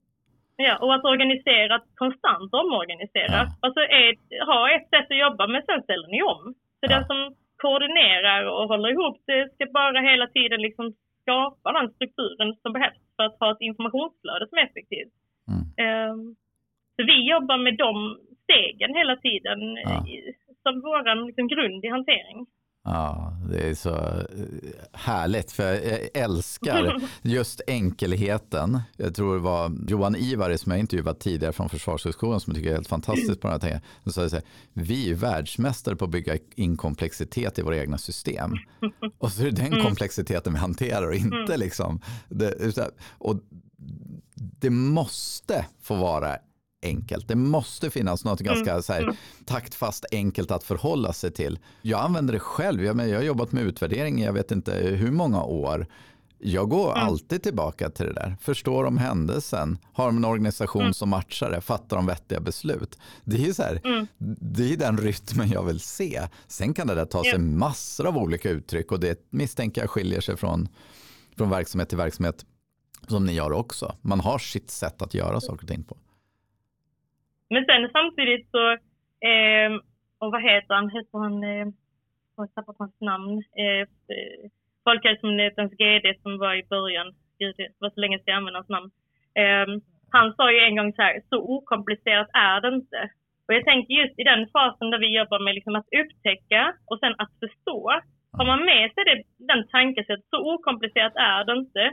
ja, och att organisera, att konstant omorganisera. Ja. Alltså är, ha ett sätt att jobba men sen ställer ni om. Så ja. den som koordinerar och håller ihop det ska bara hela tiden liksom skapa den strukturen som behövs för att ha ett informationsflöde som är effektivt. Mm. Um, så vi jobbar med de stegen hela tiden ja. som vår liksom, grund i hantering.
Ja, det är så eh, härligt för jag älskar just enkelheten. Jag tror det var Johan Ivar som jag intervjuat tidigare från Försvarshögskolan som jag tycker är helt fantastiskt på den här tänken. Så här, vi är världsmästare på att bygga in komplexitet i våra egna system. Och så är det den mm. komplexiteten vi hanterar och inte mm. liksom. Det, och det måste få vara enkelt. Det måste finnas något mm. ganska så här, mm. taktfast enkelt att förhålla sig till. Jag använder det själv. Jag, jag har jobbat med utvärdering i jag vet inte hur många år. Jag går mm. alltid tillbaka till det där. Förstår om händelsen, har en organisation mm. som matchar det, fattar de vettiga beslut. Det är, så här, mm. det är den rytmen jag vill se. Sen kan det där ta sig massor av olika uttryck och det misstänker jag skiljer sig från, från verksamhet till verksamhet som ni gör också. Man har sitt sätt att göra saker och ting på.
Men sen samtidigt så, eh, och vad heter han, heter han, eh, jag har tappat hans namn, ehm, eh, Folkhälsomyndighetens GD som var i början, gud det var så länge sedan jag använde hans namn. Eh, han sa ju en gång så här, så okomplicerat är det inte. Och jag tänker just i den fasen där vi jobbar med liksom att upptäcka och sen att förstå. Har man med sig det, den tankesättet, så okomplicerat är det inte,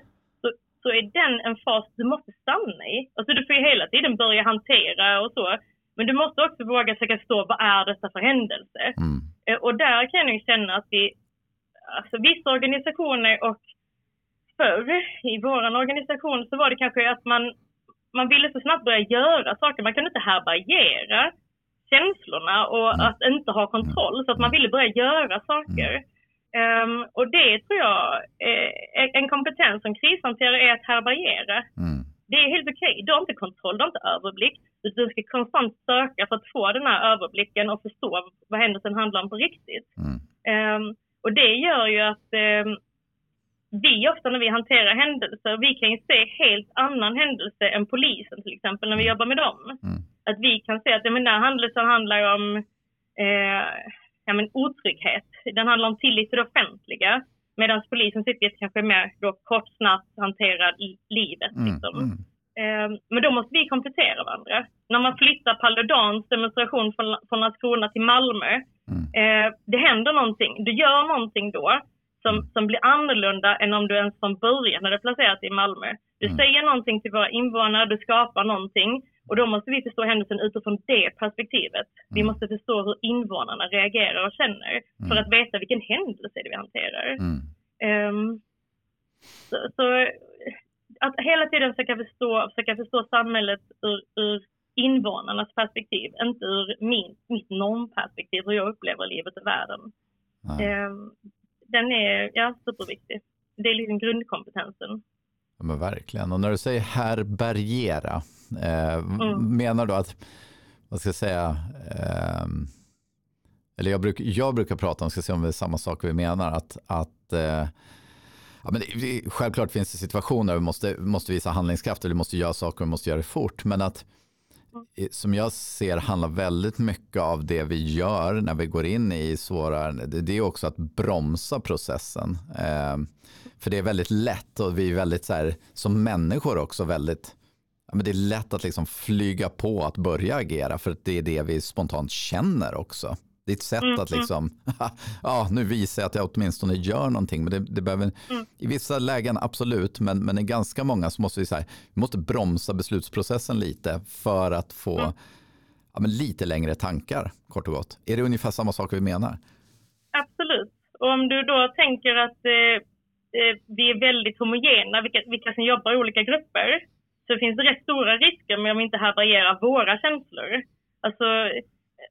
så är den en fas du måste stanna i. Alltså du får ju hela tiden börja hantera och så. Men du måste också våga försöka förstå vad är detta för händelse? Mm. Eh, och där kan jag känna att vi, alltså vissa organisationer och förr i vår organisation så var det kanske att man, man ville så snabbt börja göra saker. Man kunde inte härbärgera känslorna och mm. att inte ha kontroll. Så att man ville börja göra saker. Mm. Um, och det tror jag, eh, en kompetens som krishanterare är att härbärgera. Mm. Det är helt okej. Okay. Du har inte kontroll, du har inte överblick. Du ska konstant söka för att få den här överblicken och förstå vad händelsen handlar om på riktigt. Mm. Um, och det gör ju att um, vi ofta när vi hanterar händelser, vi kan ju se helt annan händelse än polisen till exempel när vi jobbar med dem. Mm. Att vi kan se att den här händelsen handlar om eh, ja, men otrygghet. Den handlar om tillit till det offentliga. Medan polisens uppgift kanske är mer då kort, snabbt hantera livet. Mm, liksom. mm. Eh, men då måste vi komplettera varandra. När man flyttar Paludans demonstration från, från Landskrona till Malmö, mm. eh, det händer någonting. Du gör någonting då som, mm. som blir annorlunda än om du ens från början hade placerat i Malmö. Du mm. säger någonting till våra invånare, du skapar någonting och då måste vi förstå händelsen utifrån det perspektivet. Mm. Vi måste förstå hur invånarna reagerar och känner för mm. att veta vilken händelse det är vi hanterar. Um, så, så, att hela tiden försöka förstå, försöka förstå samhället ur, ur invånarnas perspektiv, inte ur min, mitt normperspektiv, hur jag upplever livet och världen. Um, den är ja, superviktig. Det är liksom grundkompetensen.
Ja, men verkligen. Och när du säger härbärgera, eh, mm. menar du att, vad ska jag säga, eh, eller jag, bruk, jag brukar prata om, ska se om det är samma sak vi menar, att, att eh, Ja, men det, självklart finns det situationer där vi måste, måste visa handlingskraft eller vi måste göra saker och vi måste göra det fort. Men att som jag ser handlar väldigt mycket av det vi gör när vi går in i svåra, det är också att bromsa processen. Eh, för det är väldigt lätt och vi är väldigt så här, som människor också väldigt, men det är lätt att liksom flyga på att börja agera för att det är det vi spontant känner också. Ett sätt mm, att mm. liksom, ja nu visar jag att jag åtminstone gör någonting. Men det, det behöver, mm. I vissa lägen absolut, men, men i ganska många så måste vi, så här, vi måste bromsa beslutsprocessen lite för att få mm. ja, lite längre tankar, kort och gott. Är det ungefär samma sak vi menar?
Absolut. Och om du då tänker att eh, eh, vi är väldigt homogena, vilka, vilka som jobbar i olika grupper, så finns det rätt stora risker med om vi inte härbärgerar våra känslor. Alltså,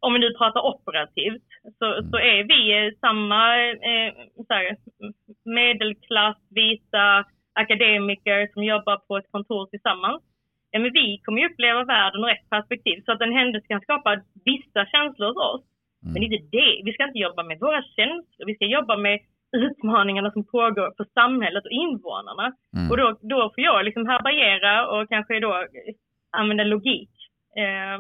om vi nu pratar operativt, så, så mm. är vi samma eh, här, medelklass, vita akademiker som jobbar på ett kontor tillsammans. Ja, men vi kommer ju uppleva världen ur ett perspektiv, så att en händelse kan skapa vissa känslor hos oss. Mm. Men inte det. Vi ska inte jobba med våra känslor, vi ska jobba med utmaningarna som pågår för samhället och invånarna. Mm. Och då, då får jag liksom härbärgera och kanske då använda logik. Eh,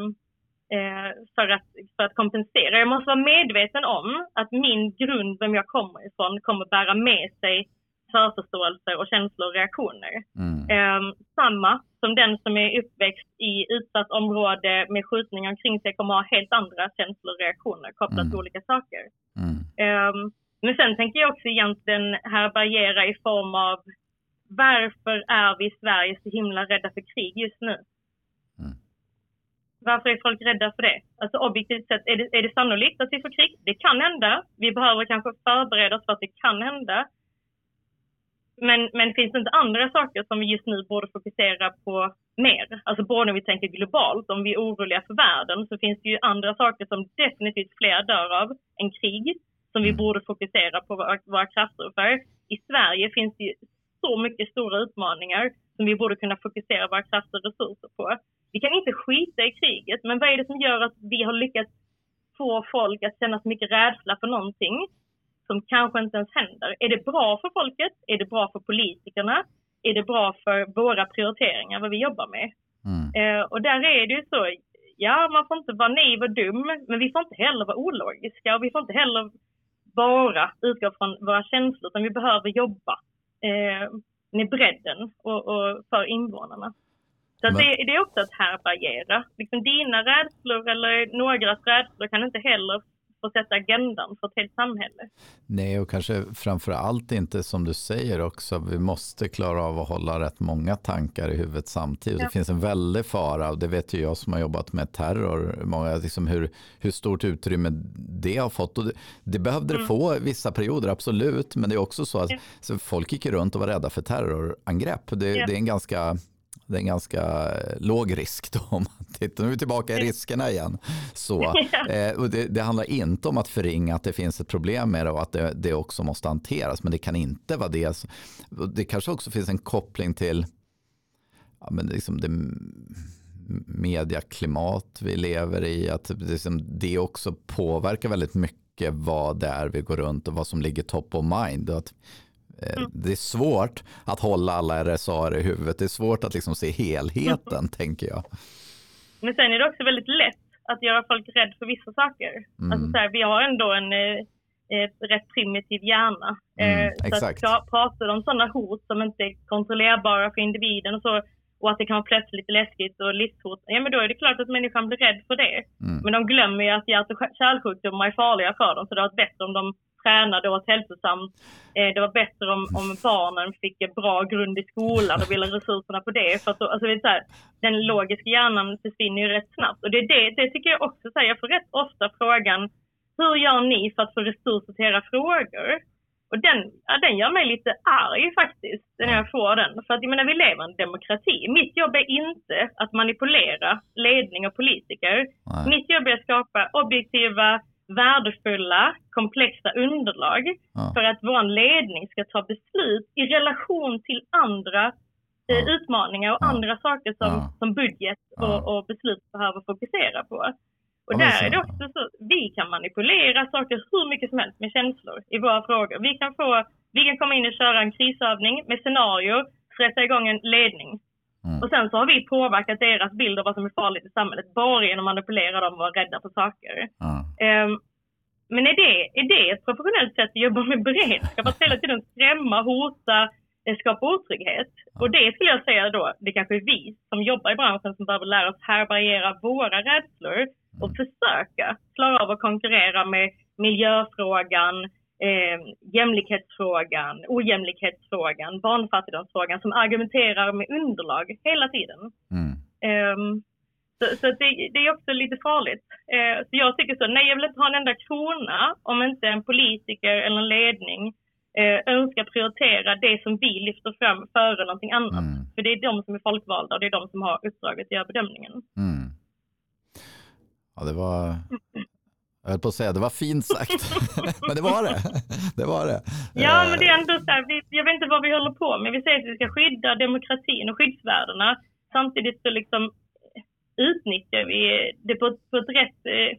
för, att, för att kompensera. Jag måste vara medveten om att min grund, vem jag kommer ifrån, kommer bära med sig förförståelse och känslor och reaktioner. Mm. Eh, samma som den som är uppväxt i utsatt område med skjutningar omkring sig kommer ha helt andra känslor och reaktioner kopplat mm. till olika saker. Mm. Eh, men sen tänker jag också egentligen härbärgera i form av varför är vi i Sverige så himla rädda för krig just nu? Varför är folk rädda för det? Alltså objektivt sett, är det, är det sannolikt att vi får krig? Det kan hända. Vi behöver kanske förbereda oss för att det kan hända. Men, men finns det inte andra saker som vi just nu borde fokusera på mer? Alltså både när vi tänker globalt, om vi är oroliga för världen, så finns det ju andra saker som definitivt fler dör av än krig, som vi mm. borde fokusera på våra, våra krafter för. I Sverige finns det ju så mycket stora utmaningar som vi borde kunna fokusera våra krafter och resurser på. Vi kan inte skita i kriget, men vad är det som gör att vi har lyckats få folk att känna så mycket rädsla för någonting som kanske inte ens händer? Är det bra för folket? Är det bra för politikerna? Är det bra för våra prioriteringar, vad vi jobbar med? Mm. Eh, och där är det ju så, ja man får inte vara naiv och dum, men vi får inte heller vara ologiska och vi får inte heller bara utgå från våra känslor, utan vi behöver jobba eh, med bredden och, och för invånarna. Så Men... det, det, är också att härbärgera. Liksom dina rädslor eller någras rädslor kan inte heller få sätta agendan för ett helt samhälle.
Nej, och kanske framför allt inte som du säger också, vi måste klara av att hålla rätt många tankar i huvudet samtidigt. Ja. Det finns en väldig fara, och det vet ju jag som har jobbat med terror, många, liksom hur, hur stort utrymme det har fått. Och det, det behövde mm. det få vissa perioder, absolut, men det är också så att ja. folk gick runt och var rädda för terrorangrepp. Det, ja. det är en ganska det är en ganska låg risk då om man tittar. Nu är vi tillbaka i riskerna igen. Så, eh, och det, det, handlar inte om att förringa att det finns ett problem med det och att det, det också måste hanteras. Men det kan inte vara det. Det kanske också finns en koppling till ja, men liksom det mediaklimat vi lever i. Att det, liksom, det också påverkar väldigt mycket vad det är vi går runt och vad som ligger top of mind. Att Eh, mm. Det är svårt att hålla alla RSA i huvudet. Det är svårt att liksom se helheten, mm. tänker jag.
Men sen är det också väldigt lätt att göra folk rädd för vissa saker. Mm. Alltså så här, vi har ändå en eh, rätt primitiv hjärna. Mm, eh, så exakt. att pratar om sådana hot som inte är kontrollerbara för individen och så, och att det kan vara plötsligt lite läskigt och livshot, ja men då är det klart att människan blir rädd för det.
Mm.
Men de glömmer ju att hjärt och kärlsjukdomar är farliga för dem, så det varit bättre om de tränade och åt hälsosamt. Eh, det var bättre om, om barnen fick en bra grund i skolan och ville resurserna på det. För att alltså, det är så här, den logiska hjärnan försvinner ju rätt snabbt. Och det, det, det tycker jag också, så här, jag får rätt ofta frågan, hur gör ni för att få resurser till era frågor? Och den, ja, den gör mig lite arg faktiskt, när jag får den. För att jag menar, vi lever i en demokrati. Mitt jobb är inte att manipulera ledning och politiker.
Nej.
Mitt jobb är att skapa objektiva, värdefulla, komplexa underlag
Ja.
för att vår ledning ska ta beslut i relation till andra eh, utmaningar och andra saker som, som budget och, och beslut behöver fokusera på. Och
men
där är det också så, vi kan manipulera saker hur mycket som helst med känslor i våra frågor. Vi kan, få, vi kan komma in och köra en krisövning med scenario, sätta igång en ledning.
Mm.
Och sen så har vi påverkat deras bild av vad som är farligt i samhället bara genom att manipulera dem och vara rädda för saker.
Ja.
Ehm, men är det, är det ett professionellt sätt att jobba med beredskap? Att hela tiden skrämma, hota, eh, skapa otrygghet? Och det skulle jag säga då, det kanske är vi som jobbar i branschen som behöver lära oss härbärgera våra rädslor och försöka klara av att konkurrera med miljöfrågan, eh, jämlikhetsfrågan, ojämlikhetsfrågan, barnfattigdomsfrågan som argumenterar med underlag hela tiden.
Mm.
Ehm, så så det, det är också lite farligt. Eh, så jag tycker så, nej jag vill inte ha en enda krona om inte en politiker eller en ledning eh, önskar prioritera det som vi lyfter fram före någonting annat.
Mm.
För det är de som är folkvalda och det är de som har uppdraget att göra bedömningen.
Mm. Ja, det var... Jag höll på att säga, det var fint sagt. Men det var det. Det var det.
Ja,
Eh,
men det är ändå så här, vi, jag vet inte vad vi håller på med. Vi säger att vi ska skydda demokratin och skyddsvärdena. Samtidigt så liksom utnyttjar vi det på, ett- på ett rätt eh,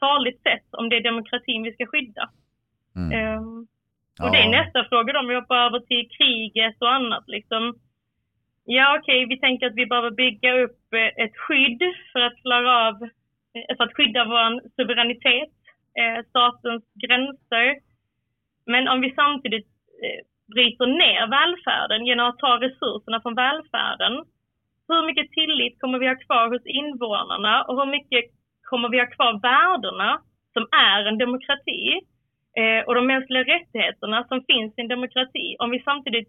farligt sätt om det är demokratin vi ska skydda.
Mm.
Ehm, och det är
Ja.
nästa fråga då, om vi hoppar över till kriget och annat. Liksom. Ja, okej, vi tänker att vi behöver bygga upp eh, ett skydd för att klara av, eh, Eh, för att skydda vår suveränitet, eh, statens gränser. Men om vi samtidigt eh, bryter ner välfärden genom att ta resurserna från välfärden, hur mycket tillit kommer vi ha kvar hos invånarna och hur mycket kommer vi ha kvar värdena som är en demokrati och de mänskliga rättigheterna som finns i en demokrati om vi samtidigt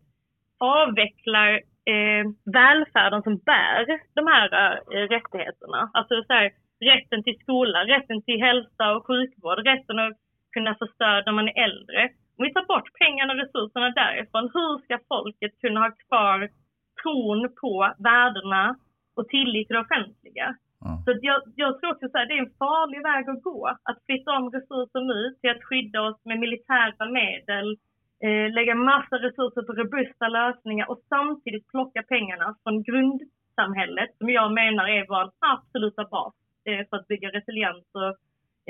avvecklar eh, välfärden som bär de här eh, rättigheterna. Alltså så här, rätten till skola, rätten till hälsa och sjukvård, rätten att kunna få stöd när man är äldre. Om vi tar bort pengarna och resurserna därifrån, hur ska folket kunna ha kvar tron på värdena och tillit till det offentliga?
Ja.
Så jag, jag tror också att det är en farlig väg att gå. Att flytta om resurser nu till att skydda oss med militära medel, eh, lägga massa resurser på robusta lösningar och samtidigt plocka pengarna från grundsamhället som jag menar är vår absoluta bas för att bygga resilient och,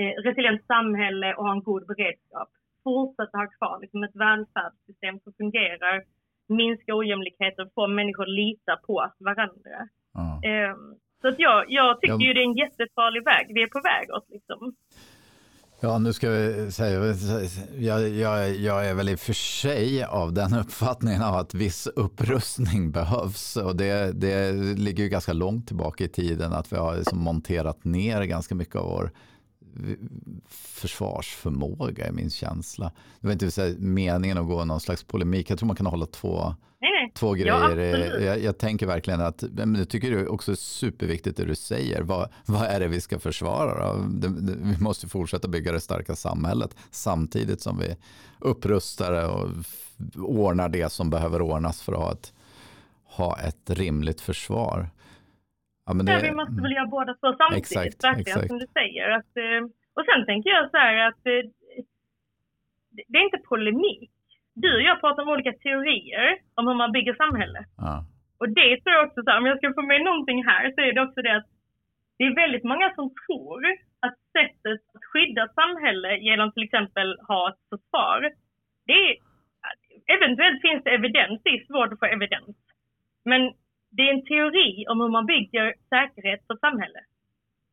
eh, resilient samhälle och ha en god beredskap. Fortsätta ha kvar liksom ett välfärdssystem som fungerar, minska ojämlikheter, få människor att lita på varandra.
Ja.
Ehm, Så att jag, jag tycker
Ja.
ju det är en jättefarlig väg vi är på väg åt. Liksom.
Ja, nu ska vi säga, jag, jag, jag är väl i och för sig av den uppfattningen av att viss upprustning behövs och det, det ligger ju ganska långt tillbaka i tiden att vi har liksom monterat ner ganska mycket av vår försvarsförmåga i min känsla. Det var inte meningen att gå någon slags polemik. Jag tror man kan hålla två, två
Ja,
grejer.
absolut.
jag, jag tänker verkligen att, men jag tycker det är också superviktigt det du säger. Vad, vad är det vi ska försvara? Det, det, vi måste fortsätta bygga det starka samhället samtidigt som vi upprustar det och ordnar det som behöver ordnas för att ha ett, ha ett rimligt försvar. Ja, men
Ja,
det,
vi måste väl göra båda två samtidigt,
Exakt,
verkligen
exakt.
som du säger. Att, eh, och sen tänker jag så här att eh, det- det är inte polemik. Du och jag pratar om olika teorier om hur man bygger samhälle.
ja,
Och det tror jag också, så här, om jag ska få med någonting här, så är det också det att det är väldigt många som tror att sättet att skydda samhälle genom till exempel ha ett försvar, det är, eventuellt finns det evidens, det är svårt att få evidens. Men det är en teori om hur man bygger säkerhet för samhälle.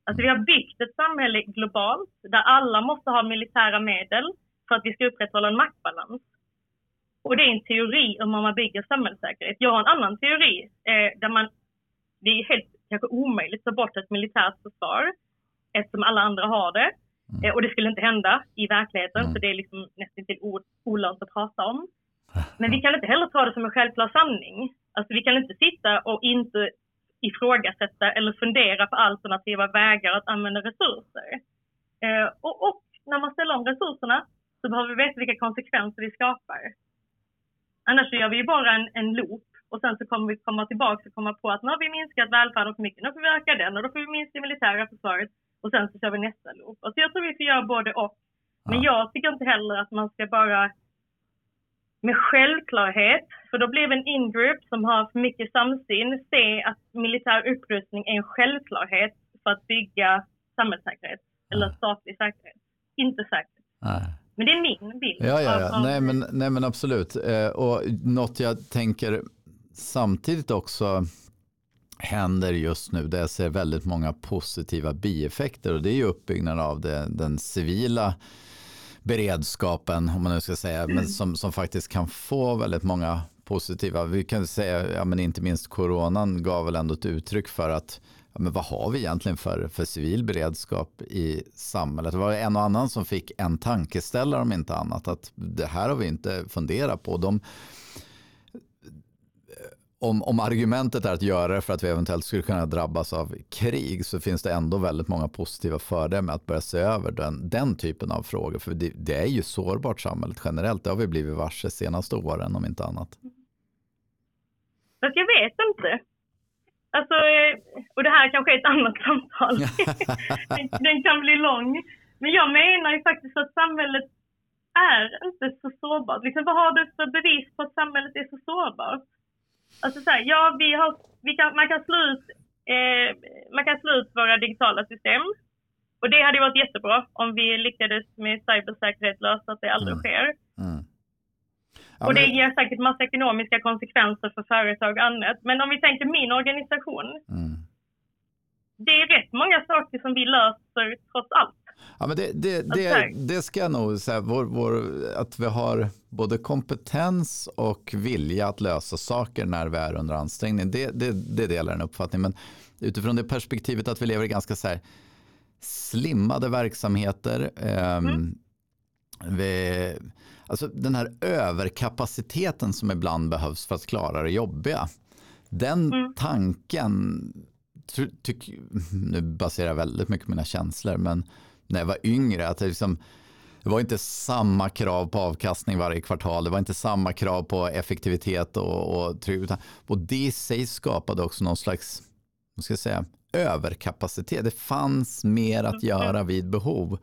Alltså vi har byggt ett samhälle globalt där alla måste ha militära medel för att vi ska upprätthålla en maktbalans. Och det är en teori om hur man bygger samhällssäkerhet. Jag har en annan teori eh, där man det är helt kanske omöjligt att ta bort ett militärt försvar eftersom alla andra har det. Mm. Eh, och det skulle inte hända i verkligheten, mm. så det är liksom nästan till olönt att prata om. Men vi kan inte heller ta det som en självklar sanning. Alltså vi kan inte sitta och inte ifrågasätta eller fundera på alternativa vägar att använda resurser. Eh, och, och, när man ställer om resurserna så behöver vi veta vilka konsekvenser vi skapar. Annars så gör vi ju bara en, en loop och sen så kommer vi komma tillbaka och komma på att nu har vi minskat välfärden för mycket, nu får vi öka den och då får vi minska det militära försvaret och sen så kör vi nästa loop. Alltså jag tror vi får göra både och. Men jag tycker inte heller att man ska bara med självklarhet, för då blir vi en ingroup som har för mycket samsyn, se att militär upprustning är en självklarhet för att bygga samhällssäkerhet eller statlig säkerhet. Inte säkerhet. Nej. Men det är min bild.
Ja, ja, ja. Av, nej, men, nej, men absolut. Eh, och något jag tänker samtidigt också händer just nu, där jag ser väldigt många positiva bieffekter och det är ju uppbyggnaden av det, den civila beredskapen, om man nu ska säga, mm. men som, som faktiskt kan få väldigt många positiva. Vi kan säga, ja, men inte minst coronan gav väl ändå ett uttryck för att men vad har vi egentligen för, för civil beredskap i samhället? Det var en och annan som fick en tankeställare om inte annat, att det här har vi inte funderat på. De, om, om argumentet är att göra det för att vi eventuellt skulle kunna drabbas av krig så finns det ändå väldigt många positiva fördelar med att börja se över den, den typen av frågor. För det, det är ju sårbart samhället generellt. Det har vi blivit varse senaste åren om inte annat.
Fast jag vet inte. Alltså, och det här kanske är ett annat samtal. den kan bli lång. Men jag menar ju faktiskt att samhället är inte så sårbart. Liksom, vad har du för bevis på att samhället är så sårbart? Alltså så här, ja, vi har, vi kan, man, kan slå ut, eh, man kan slå ut våra digitala system. Och det hade varit jättebra om vi lyckades med cybersäkerhet lösa att det aldrig mm. sker. Mm. Ja, och det ger säkert massa ekonomiska konsekvenser för företag och annat. Men om vi tänker min organisation. Mm. Det är rätt många saker som vi löser trots allt.
Ja, men det, det, det, det ska jag nog säga, vår, vår, att vi har både kompetens och vilja att lösa saker när vi är under ansträngning. Det, det, det delar en uppfattning. Men utifrån det perspektivet att vi lever i ganska så här slimmade verksamheter. Eh, mm. Alltså den här överkapaciteten som ibland behövs för att klara det jobbiga. Den mm. tanken, tyck, nu baserar jag väldigt mycket på mina känslor, men när jag var yngre. Att det, liksom, det var inte samma krav på avkastning varje kvartal. Det var inte samma krav på effektivitet och, och trygghet. Och det i sig skapade också någon slags ska jag säga, överkapacitet. Det fanns mer att göra vid behov.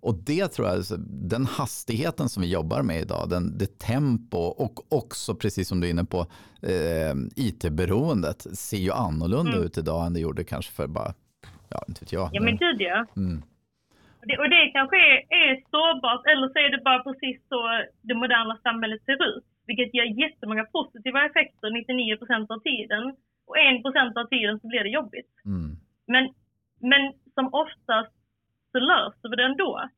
Och det tror jag, den hastigheten som vi jobbar med idag, den, det tempo och också precis som du är inne på eh, it-beroendet ser ju annorlunda mm. ut idag än det gjorde kanske för bara, ja inte vet jag.
Ja men gud ja. Mm. Och det, och det kanske är, är sårbart eller så är det bara precis så det moderna samhället ser ut. Vilket ger jättemånga positiva effekter 99% av tiden. Och 1% av tiden så blir det jobbigt. Mm. Men, men som oftast så löser vi det ändå.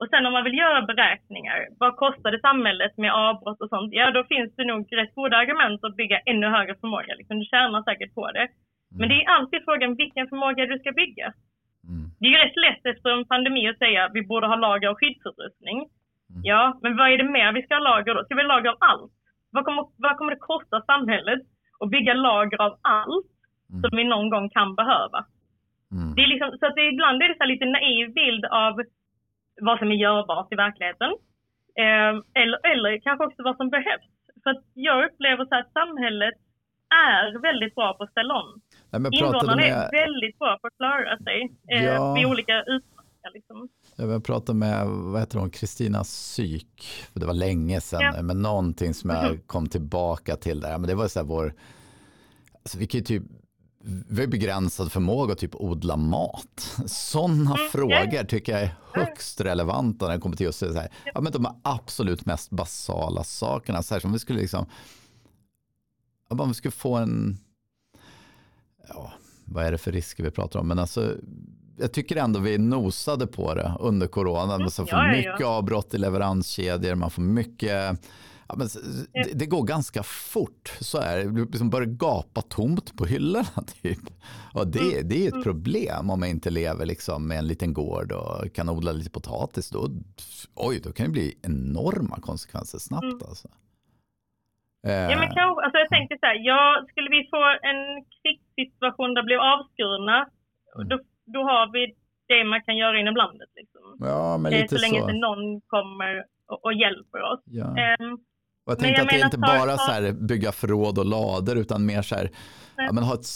Och sen om man vill göra beräkningar, vad kostar det samhället med avbrott och sånt? Ja, då finns det nog rätt goda argument att bygga ännu högre förmåga. Liksom, du tjänar säkert på det. Men mm. det är alltid frågan vilken förmåga du ska bygga. Mm. Det är ju rätt lätt efter en pandemi att säga att vi borde ha lager av skyddsutrustning. Mm. Ja, men vad är det mer vi ska ha lager då? Ska vi ha lager av allt? Vad kommer, vad kommer det kosta samhället att bygga lager av allt mm. som vi någon gång kan behöva? Mm. Det är liksom, så att det, ibland är det så lite naiv bild av vad som är görbart i verkligheten. Eh, eller, eller kanske också vad som behövs. För att jag upplever så att samhället är väldigt bra på att ställa om. Invånarna med... är väldigt bra på att klara sig eh, ja. vid olika utmaningar. Liksom.
Jag pratade med vad heter hon, Kristina Syk, för det var länge sedan, ja. men någonting som jag mm. kom tillbaka till där. Men det var så här vår, alltså vi kan ju typ begränsad förmåga att typ odla mat. Sådana mm, frågor tycker jag är högst relevanta när det kommer till just så här, ja, men de absolut mest basala sakerna. Så här, som vi skulle liksom, om vi skulle få en ja, vad är det för risker vi pratar om? Men alltså, jag tycker ändå vi nosade på det under corona. Mm, så får mycket avbrott i leveranskedjor, man får mycket Ja, men det, det, går ganska fort, så är det. Du liksom börjar gapa tomt på hyllorna. Typ. Och det, mm. det är ett mm. problem om man inte lever liksom med en liten gård och kan odla lite potatis. Då, oj, då kan det bli enorma konsekvenser snabbt. Mm. Alltså.
Ja, men kanske, alltså jag tänker så här, ja, skulle vi få en krigssituation där vi blir avskurna, mm. då, då har vi det man kan göra inom landet. Liksom.
Ja, men lite
så. länge
så.
inte någon kommer och, och hjälper oss.
Ja. Um, och jag tänkte jag att det är inte bara så här, bygga förråd och lader utan mer så här, ja, men ha, ett,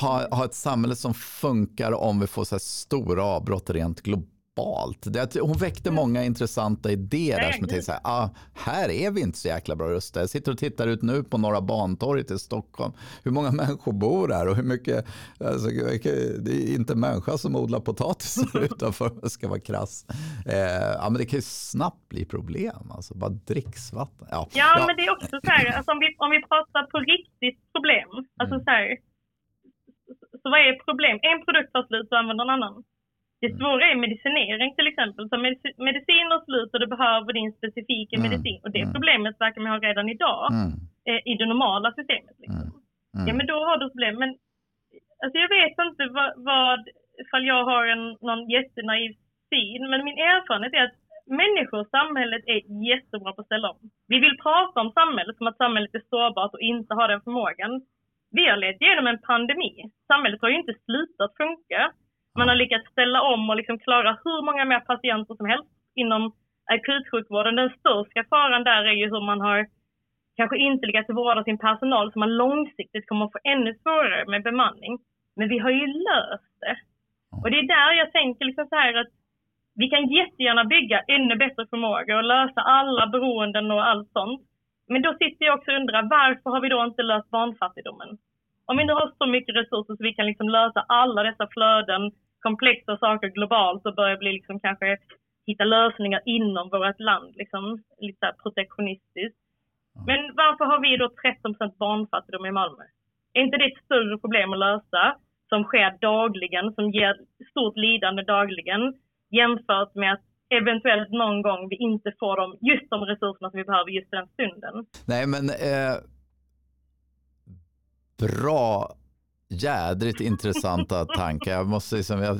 ha, ha ett samhälle som funkar om vi får så här stora avbrott rent globalt Det, hon väckte mm. många intressanta idéer där som jag tänkte så här, ah, här är vi inte så jäkla bra rustade. Jag sitter och tittar ut nu på Norra Bantorget i Stockholm. Hur många människor bor där och hur mycket, alltså, det är inte människa som odlar potatisar utanför om jag ska vara krass. Eh, ja, men det kan ju snabbt bli problem, alltså bara dricksvatten.
Ja, ja, ja. men det är också så här, alltså, om, vi, om vi pratar på riktigt problem, alltså mm. så här, så vad är problem? En produkt tar slut så använder en annan. Det mm. svåra är medicinering till exempel. Så medicin och slut och du behöver din specifika mm. medicin. Och det mm. problemet verkar man ha redan idag mm. eh, i det normala systemet. Liksom. Mm. mm. Ja men då har du problem. Men alltså, jag vet inte vad, vad ifall jag har en, någon jättenaiv syn. Men min erfarenhet är att människor och samhället är jättebra på att ställa om. Vi vill prata om samhället som att samhället är sårbart och inte har den förmågan. Vi har levt igenom en pandemi. Samhället har ju inte slutat funka. Man har lyckats ställa om och liksom klara hur många mer patienter som helst inom akutsjukvården. Den största faran där är ju hur man har kanske inte lyckats vårda sin personal så man långsiktigt kommer att få ännu svårare med bemanning. Men vi har ju löst det. Och det är där jag tänker liksom så här att vi kan jättegärna bygga ännu bättre förmågor och lösa alla beroenden och allt sånt. Men då sitter jag också och undrar varför har vi då inte löst barnfattigdomen? Om vi nu har så mycket resurser så vi kan liksom lösa alla dessa flöden, komplexa saker globalt och börja bli liksom kanske hitta lösningar inom vårt land, liksom lite protektionistiskt. Men varför har vi då 13% barnfattigdom i Malmö? Är inte det ett större problem att lösa som sker dagligen, som ger stort lidande dagligen jämfört med att eventuellt någon gång vi inte får dem, just de resurserna som vi behöver just den stunden?
Nej, men eh, bra jädrigt intressanta tankar. Jag måste, liksom, jag,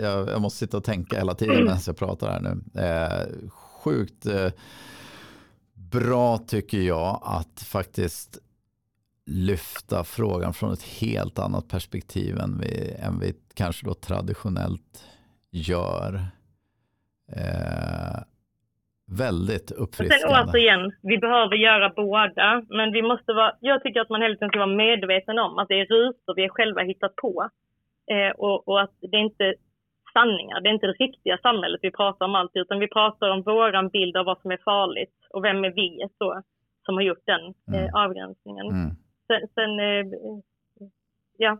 jag, jag, måste sitta och tänka hela tiden medan jag pratar här nu. Eh, sjukt eh, bra tycker jag att faktiskt lyfta frågan från ett helt annat perspektiv än vi, än vi kanske då traditionellt gör. Eh, Väldigt uppfriskande.
Sen återigen, vi behöver göra båda. Men vi måste vara, jag tycker att man hela tiden ska vara medveten om att det är rutor vi själva hittat på. Eh, och, och, att det är inte sanningar, det är inte det riktiga samhället vi pratar om alltid, utan vi pratar om våran bild av vad som är farligt och vem är vi så, som har gjort den eh, mm. avgränsningen. Mm. Sen, sen eh, ja,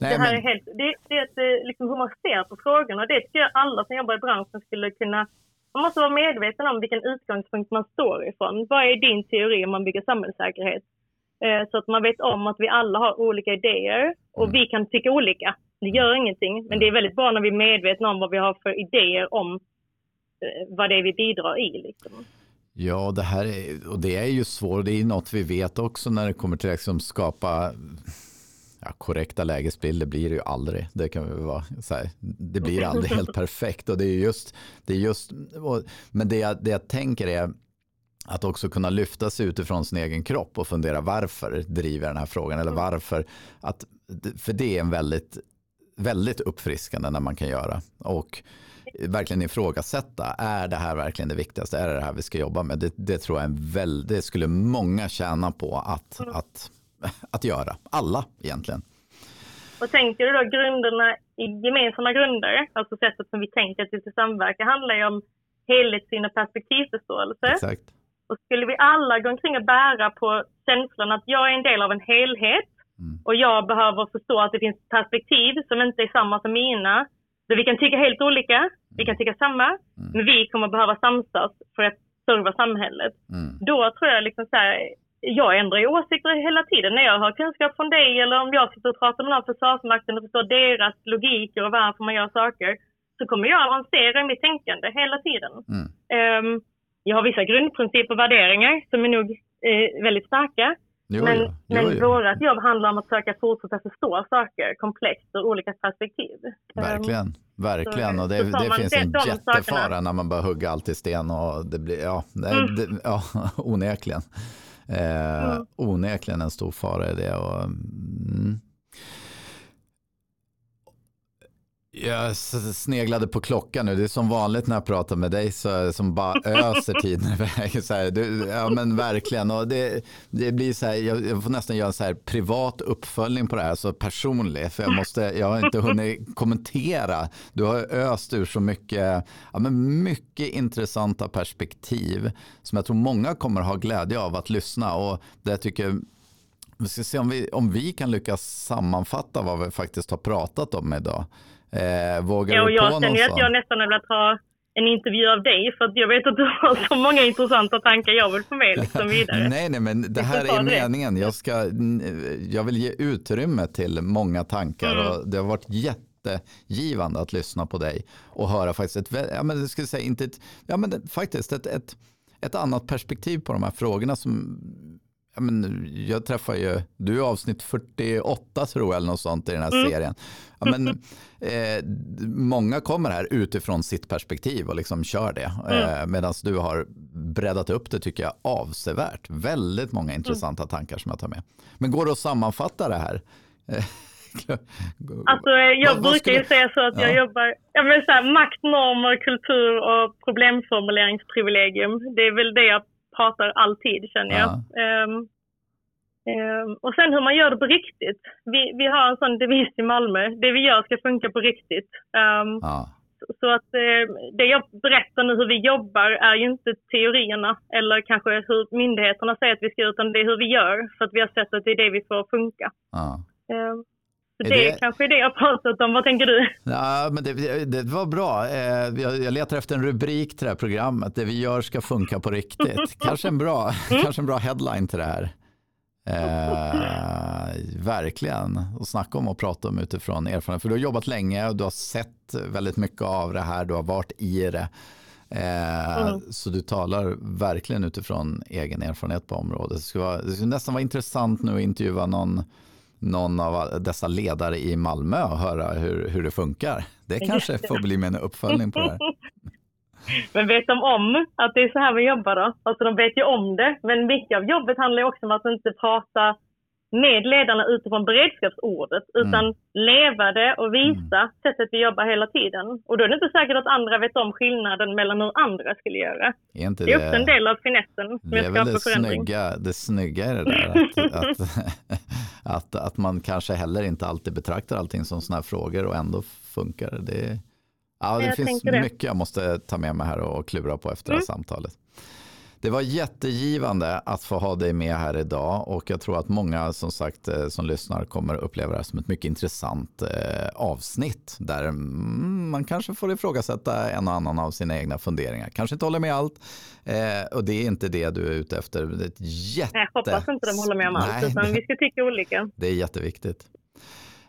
Nej, det här men... är helt, det, det är ett, eh, liksom hur man ser på frågorna. Det tycker jag alla som jobbar i branschen skulle kunna man måste vara medveten om vilken utgångspunkt man står ifrån. Vad är din teori om man bygger samhällssäkerhet? Eh, så att man vet om att vi alla har olika idéer och mm. vi kan tycka olika. Det gör ingenting, men det är väldigt bra när vi är medvetna om vad vi har för idéer om eh, vad det är vi bidrar i. Liksom.
Ja, det här är, och det är ju svårt. Det är något vi vet också när det kommer till att liksom skapa ja, korrekta lägesbilder blir det ju aldrig. Det kan vi vara här, det blir aldrig helt perfekt och det är just, det är just men det jag, det jag tänker är att också kunna lyfta sig utifrån sin egen kropp och fundera varför driver den här frågan eller mm. varför. Att, för det är en väldigt, väldigt uppfriskande när man kan göra. Och verkligen ifrågasätta, är det här verkligen det viktigaste? Är det det här vi ska jobba med? Det, det tror jag är en väldigt, det skulle många tjäna på att, mm. att att göra. Alla egentligen.
Och tänker du då grunderna i gemensamma grunder, alltså sättet som vi tänker att vi ska samverka, handlar ju om helhetssyn och perspektivförståelse.
Exakt.
Och skulle vi alla gå omkring och bära på känslan att jag är en del av en helhet mm. och jag behöver förstå att det finns perspektiv som inte är samma som mina. Så vi kan tycka helt olika, mm. vi kan tycka samma, mm. men vi kommer behöva samsas för att serva samhället. Mm. Då tror jag liksom så här, jag ändrar ju åsikter hela tiden. När jag har kunskap från dig eller om jag sitter och pratar med någon Försvarsmakten och förstår deras logik och varför man gör saker, så kommer jag avancera i mitt tänkande hela tiden. Mm. Um, jag har vissa grundprinciper och värderingar som är nog eh, väldigt starka.
Jo,
men
jo, jo,
men
jo.
vårt jobb handlar om att försöka fortsätta förstå saker komplext ur olika perspektiv. Ehm,
Verkligen, verkligen.
så-
Och det,
så
det finns en
de
jättefara
sakerna.
när man bara hugga allt i sten och det blir, ja,
Mm.
det, ja onekligen. Eh,
Mm.
Onekligen en stor fara i det. Och, mm. Jag sneglade på klockan nu. Det är som vanligt när jag pratar med dig så, som bara öser tiden iväg. Så här, du, ja men verkligen. Och det, det blir så här, jag, jag får nästan göra en så här privat uppföljning på det här, så personlig. För jag, måste, jag har inte hunnit kommentera. Du har öst ur så mycket, ja, men mycket intressanta perspektiv som jag tror många kommer ha glädje av att lyssna. Och det jag tycker vi ska se om vi, om vi kan lyckas sammanfatta vad vi faktiskt har pratat om idag. Eh, vågar
Ja, och
du
jag känner att jag nästan har velat ha en intervju av dig för att jag vet att du har så många intressanta tankar jag vill få med liksom vidare.
Nej, nej, men det här är meningen. Jag, ska, jag vill ge utrymme till många tankar
Mm.
och det har varit jättegivande att lyssna på dig och höra faktiskt ett, ja, men skulle säga inte ett, ja, men faktiskt ett, ett, ett annat perspektiv på de här frågorna som Ja, men jag träffar ju, du är avsnitt 48 tror jag eller något sånt i den här
Mm.
serien. Ja, men, eh, många kommer här utifrån sitt perspektiv och liksom kör det.
Mm.
Eh, Medan du har breddat upp det tycker jag avsevärt. Väldigt många
Mm.
intressanta tankar som jag tar med. Men går det att sammanfatta det här?
Alltså, jag
Vad-
brukar ju
skulle-
säga så att jag
Ja.
jobbar, ja men så här, makt, normer, kultur och problemformuleringsprivilegium. Det är väl det jag pratar alltid känner jag. Ehm, ehm, och sen hur man gör det på riktigt. Vi, vi har en sån devis i Malmö. Det vi gör ska funka på riktigt. Ehm,
Ja,
Så att eh, det jag berättar nu hur vi jobbar är ju inte teorierna eller kanske hur myndigheterna säger att vi ska utan det är hur vi gör. För att vi har sett att det är det vi får funka.
ja. Är
det,
det-
kanske är det jag pratat om. Vad tänker du?
Ja, men det, det var bra. Eh, Jag, jag letar efter en rubrik till det här programmet. Det vi gör ska funka på riktigt. Kanske en bra, kanske en bra headline till det här. Eh, verkligen. Och snacka om att prata om utifrån erfarenhet. För du har jobbat länge och du har sett väldigt mycket av det här. Du har varit i det. Eh,
Mm.
Så du talar verkligen utifrån egen erfarenhet på området. Det skulle, vara, det skulle nästan vara intressant nu att intervjua någon, någon av dessa ledare i Malmö och höra hur, hur det funkar. Det kanske får bli min uppföljning på det här.
Men vet de om att det är så här vi jobbar då? Alltså de vet ju om det. Men mycket av jobbet handlar ju också om att inte prata med ledarna utifrån beredskapsordet utan leva det och visa sättet vi jobbar hela tiden. Och då är det inte säkert att andra vet om skillnaden mellan hur andra skulle göra.
Är inte
Det är också en del av finessen med
är
att skapa
det
förändring.
snygga, det snygga i det där. Att, att, att, att man kanske heller inte alltid betraktar allting som sådana här frågor och ändå funkar det. ja, det
Jag
finns
tänker det.
mycket jag måste ta med mig här och klura på efter det här
Mm.
samtalet. Det var jättegivande att få ha dig med här idag och jag tror att många som sagt eh, som lyssnar kommer uppleva det här som ett mycket intressant eh, avsnitt där mm, man kanske får ifrågasätta en och annan av sina egna funderingar. Kanske inte håller med allt eh, och det är inte det du är ute efter. Det är ett jätte...
Jag hoppas inte de håller med om allt,
Nej,
utan vi ska tycka olika.
Det är jätteviktigt.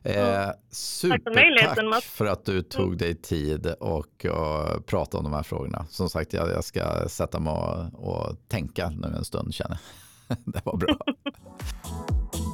Eh, supertack för, att du tog dig tid och, och pratade om de här frågorna. Som sagt, jag, jag ska sätta mig och, och tänka nu en stund känner Det var bra.